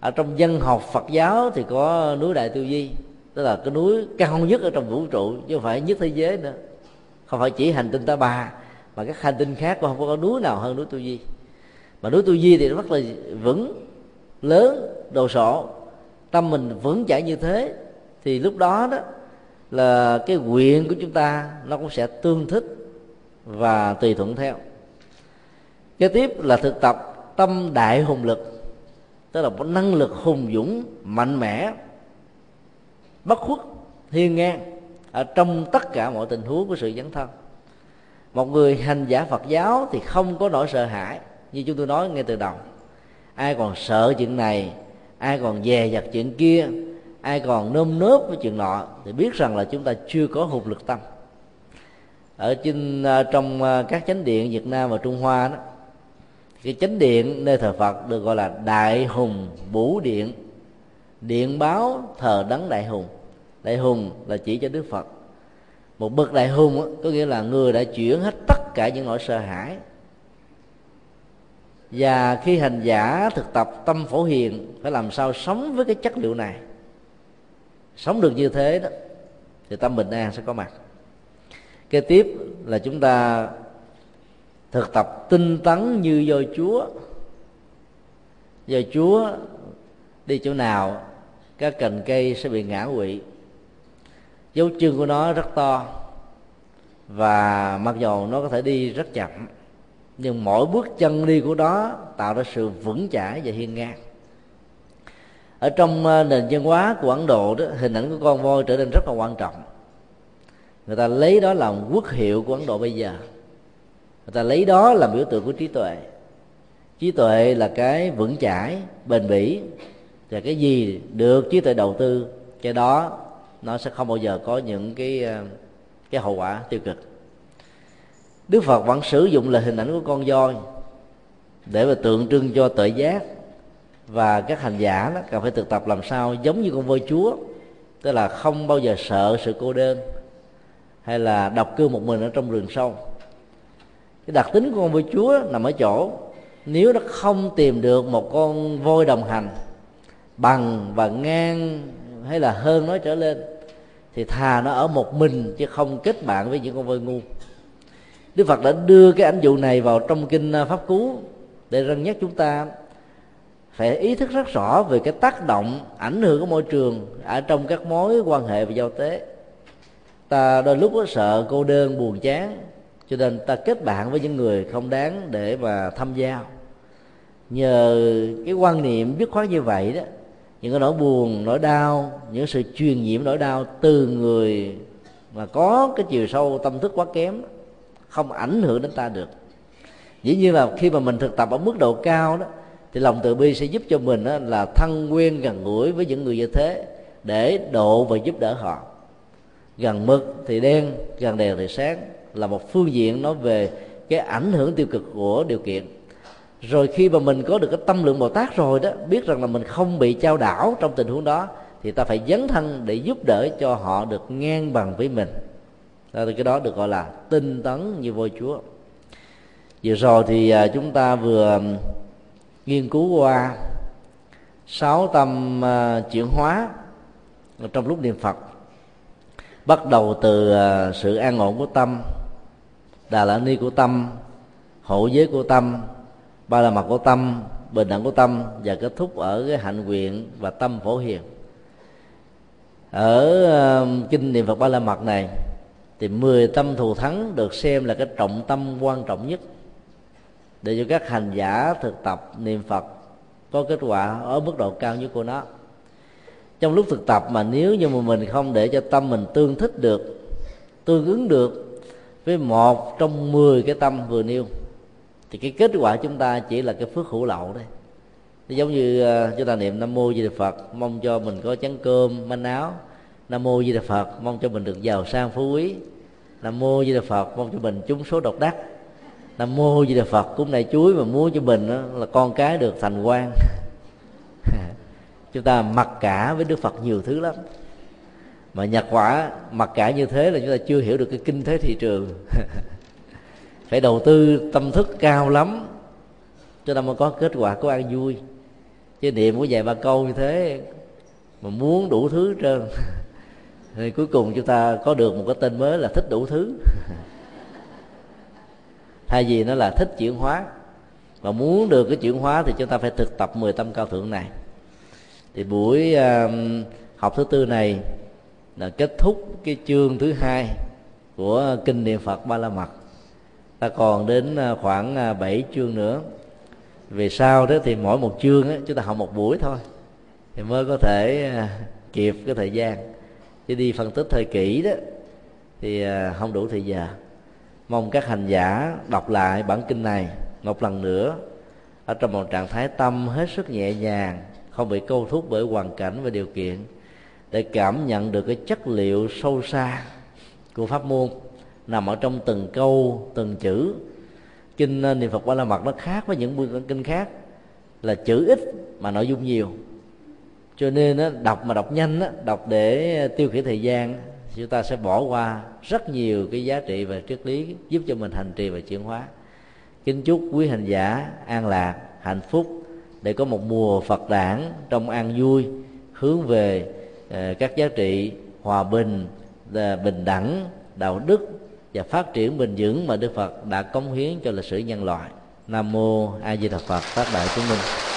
Ở trong dân học phật giáo thì có núi đại tiêu di tức là cái núi cao nhất ở trong vũ trụ, chứ không phải nhất thế giới nữa. Không phải chỉ hành tinh ta bà, mà các hành tinh khác cũng không có núi nào hơn núi tu di mà núi tu di thì rất là vững, lớn, đồ sộ. Tâm mình vững chãi như thế, thì lúc đó đó là cái nguyện của chúng ta nó cũng sẽ tương thích và tùy thuận theo. Kế tiếp là thực tập tâm đại hùng lực, tức là một năng lực hùng dũng, mạnh mẽ, bất khuất, hiên ngang ở trong tất cả mọi tình huống của sự dấn thân. Một người hành giả phật giáo thì không có nỗi sợ hãi, như chúng tôi nói ngay từ đầu. Ai còn sợ chuyện này, ai còn dè dặt chuyện kia, ai còn nôm nớp với chuyện nọ thì biết rằng là chúng ta chưa có hùng lực tâm. Ở trên à, trong à, các chánh điện Việt Nam và Trung Hoa đó cái chánh điện nơi thờ Phật được gọi là Đại Hùng Bủ Điện. Điện báo thờ đấng Đại Hùng. Đại Hùng là chỉ cho Đức Phật. Một bậc đại hùng đó, có nghĩa là người đã chuyển hết tất cả những nỗi sợ hãi. Và khi hành giả thực tập tâm phổ hiền phải làm sao sống với cái chất liệu này? Sống được như thế đó thì tâm bình an sẽ có mặt. Kế tiếp là chúng ta thực tập tinh tấn như do chúa. Do chúa đi chỗ nào, các cành cây sẽ bị ngã quỵ. Dấu chân của nó rất to và mặc dầu nó có thể đi rất chậm, nhưng mỗi bước chân đi của nó tạo ra sự vững chãi và hiên ngang. Ở trong ờ, nền văn hóa của ấn độ đó, hình ảnh của con voi trở nên rất là quan trọng. Người ta lấy đó làm quốc hiệu của ấn độ bây giờ người ta lấy đó là biểu tượng của trí tuệ. Trí tuệ là cái vững chãi, bền bỉ, và cái gì được trí tuệ đầu tư, cái đó nó sẽ không bao giờ có những cái ờ, cái hậu quả tiêu cực. Đức phật vẫn sử dụng là hình ảnh của con voi để mà tượng trưng cho tuệ giác, và các hành giả đó cần phải thực tập làm sao giống như con voi chúa, tức là không bao giờ sợ sự cô đơn hay là độc cư một mình ở trong rừng sâu cái đặc tính của con voi chúa nằm ở chỗ, nếu nó không tìm được một con voi đồng hành bằng và ngang hay là hơn nó trở lên, thì thà nó ở một mình chứ không kết bạn với những con voi ngu. Đức phật đã đưa cái ảnh dụ này vào trong kinh à, pháp cú để răng nhắc chúng ta phải ý thức rất rõ về cái tác động, ảnh hưởng của môi trường ở trong các mối quan hệ và giao tế. Ta đôi lúc có sợ cô đơn, buồn chán cho nên ta kết bạn với những người không đáng để mà tham gia nhờ cái quan niệm biết khoát như vậy đó, những cái nỗi buồn, nỗi đau, những sự truyền nhiễm nỗi đau từ người mà có cái chiều sâu tâm thức quá kém, không ảnh hưởng đến ta được. Dĩ nhiên là khi mà mình thực tập ở mức độ cao đó, thì lòng từ bi sẽ giúp cho mình đó là thân quen gần gũi với những người như thế để độ và giúp đỡ họ. Gần mực thì đen, gần đèn thì sáng là một phương diện nói về cái ảnh hưởng tiêu cực của điều kiện. Rồi khi mà mình có được cái tâm lượng bồ tát rồi đó biết rằng là mình không bị trao đảo trong tình huống đó thì ta phải dấn thân để giúp đỡ cho họ được ngang bằng với mình. Đó, thì cái đó được gọi là tinh tấn như voi chúa. Vừa rồi thì à, chúng ta vừa nghiên cứu qua sáu tâm à, chuyển hóa trong lúc niệm phật. Bắt đầu từ à, sự an ổn của tâm đà la ni của tâm, hộ giới của tâm, ba la mật của tâm, bình đẳng của tâm và kết thúc ở cái hạnh nguyện và tâm phổ hiền. Ở um, kinh niệm phật ba la mật này thì mười tâm thù thắng được xem là cái trọng tâm quan trọng nhất. Để cho các hành giả thực tập niệm phật có kết quả ở mức độ cao nhất của nó. Trong lúc thực tập mà nếu như mà mình không để cho tâm mình tương thích được, tương ứng được với một trong mười cái tâm vừa nêu, thì cái kết quả chúng ta chỉ là cái phước hữu lậu đấy giống như à, chúng ta niệm nam mô di đà phật, mong cho mình có chén cơm, manh áo. Nam mô di đà phật, mong cho mình được giàu sang phú quý. Nam mô di đà phật, mong cho mình trúng số độc đắc. Nam mô di đà phật cũng này chuối mà muốn cho mình đó là con cái được thành quan. [LAUGHS] Chúng ta mặc cả với đức phật nhiều thứ lắm mà nhặt quả mặc cả như thế là chúng ta chưa hiểu được cái kinh thế thị trường. [LAUGHS] Phải đầu tư tâm thức cao lắm cho ta mới có kết quả có ăn vui. Chứ niệm của vài ba câu như thế mà muốn đủ thứ trơn. [LAUGHS] Thì cuối cùng chúng ta có được một cái tên mới là thích đủ thứ. [LAUGHS] Thay vì nó là thích chuyển hóa. Và muốn được cái chuyển hóa thì chúng ta phải thực tập 10 tâm cao thượng này. Thì buổi uh, học thứ tư này là kết thúc cái chương thứ hai của kinh niệm Phật Ba La Mật. Ta còn đến à, khoảng à, 7 chương nữa. Về sau đó thì mỗi một chương á, chúng ta học một buổi thôi thì mới có thể à, kịp cái thời gian. Chứ đi phân tích thời kỹ đó thì không đủ thời giờ. Mong các hành giả đọc lại bản kinh này một lần nữa ở trong một trạng thái tâm hết sức nhẹ nhàng không bị câu thúc bởi hoàn cảnh và điều kiện để cảm nhận được cái chất liệu sâu xa của pháp môn nằm ở trong từng câu từng chữ. Kinh ờ, niệm phật ba la mật nó khác với những kinh khác là chữ ít mà nội dung nhiều. Cho nên đó, đọc mà đọc nhanh đó, đọc để tiêu khiển thời gian chúng ta sẽ bỏ qua rất nhiều cái giá trị và triết lý giúp cho mình hành trì và chuyển hóa. Kính chúc quý hành giả an lạc hạnh phúc để có một mùa phật đản trong an vui hướng về Ờ, các giá trị hòa bình bình đẳng, đạo đức và phát triển bền vững mà đức phật đã cống hiến cho lịch sử nhân loại. Nam mô a di đà phật phát đại chúng minh.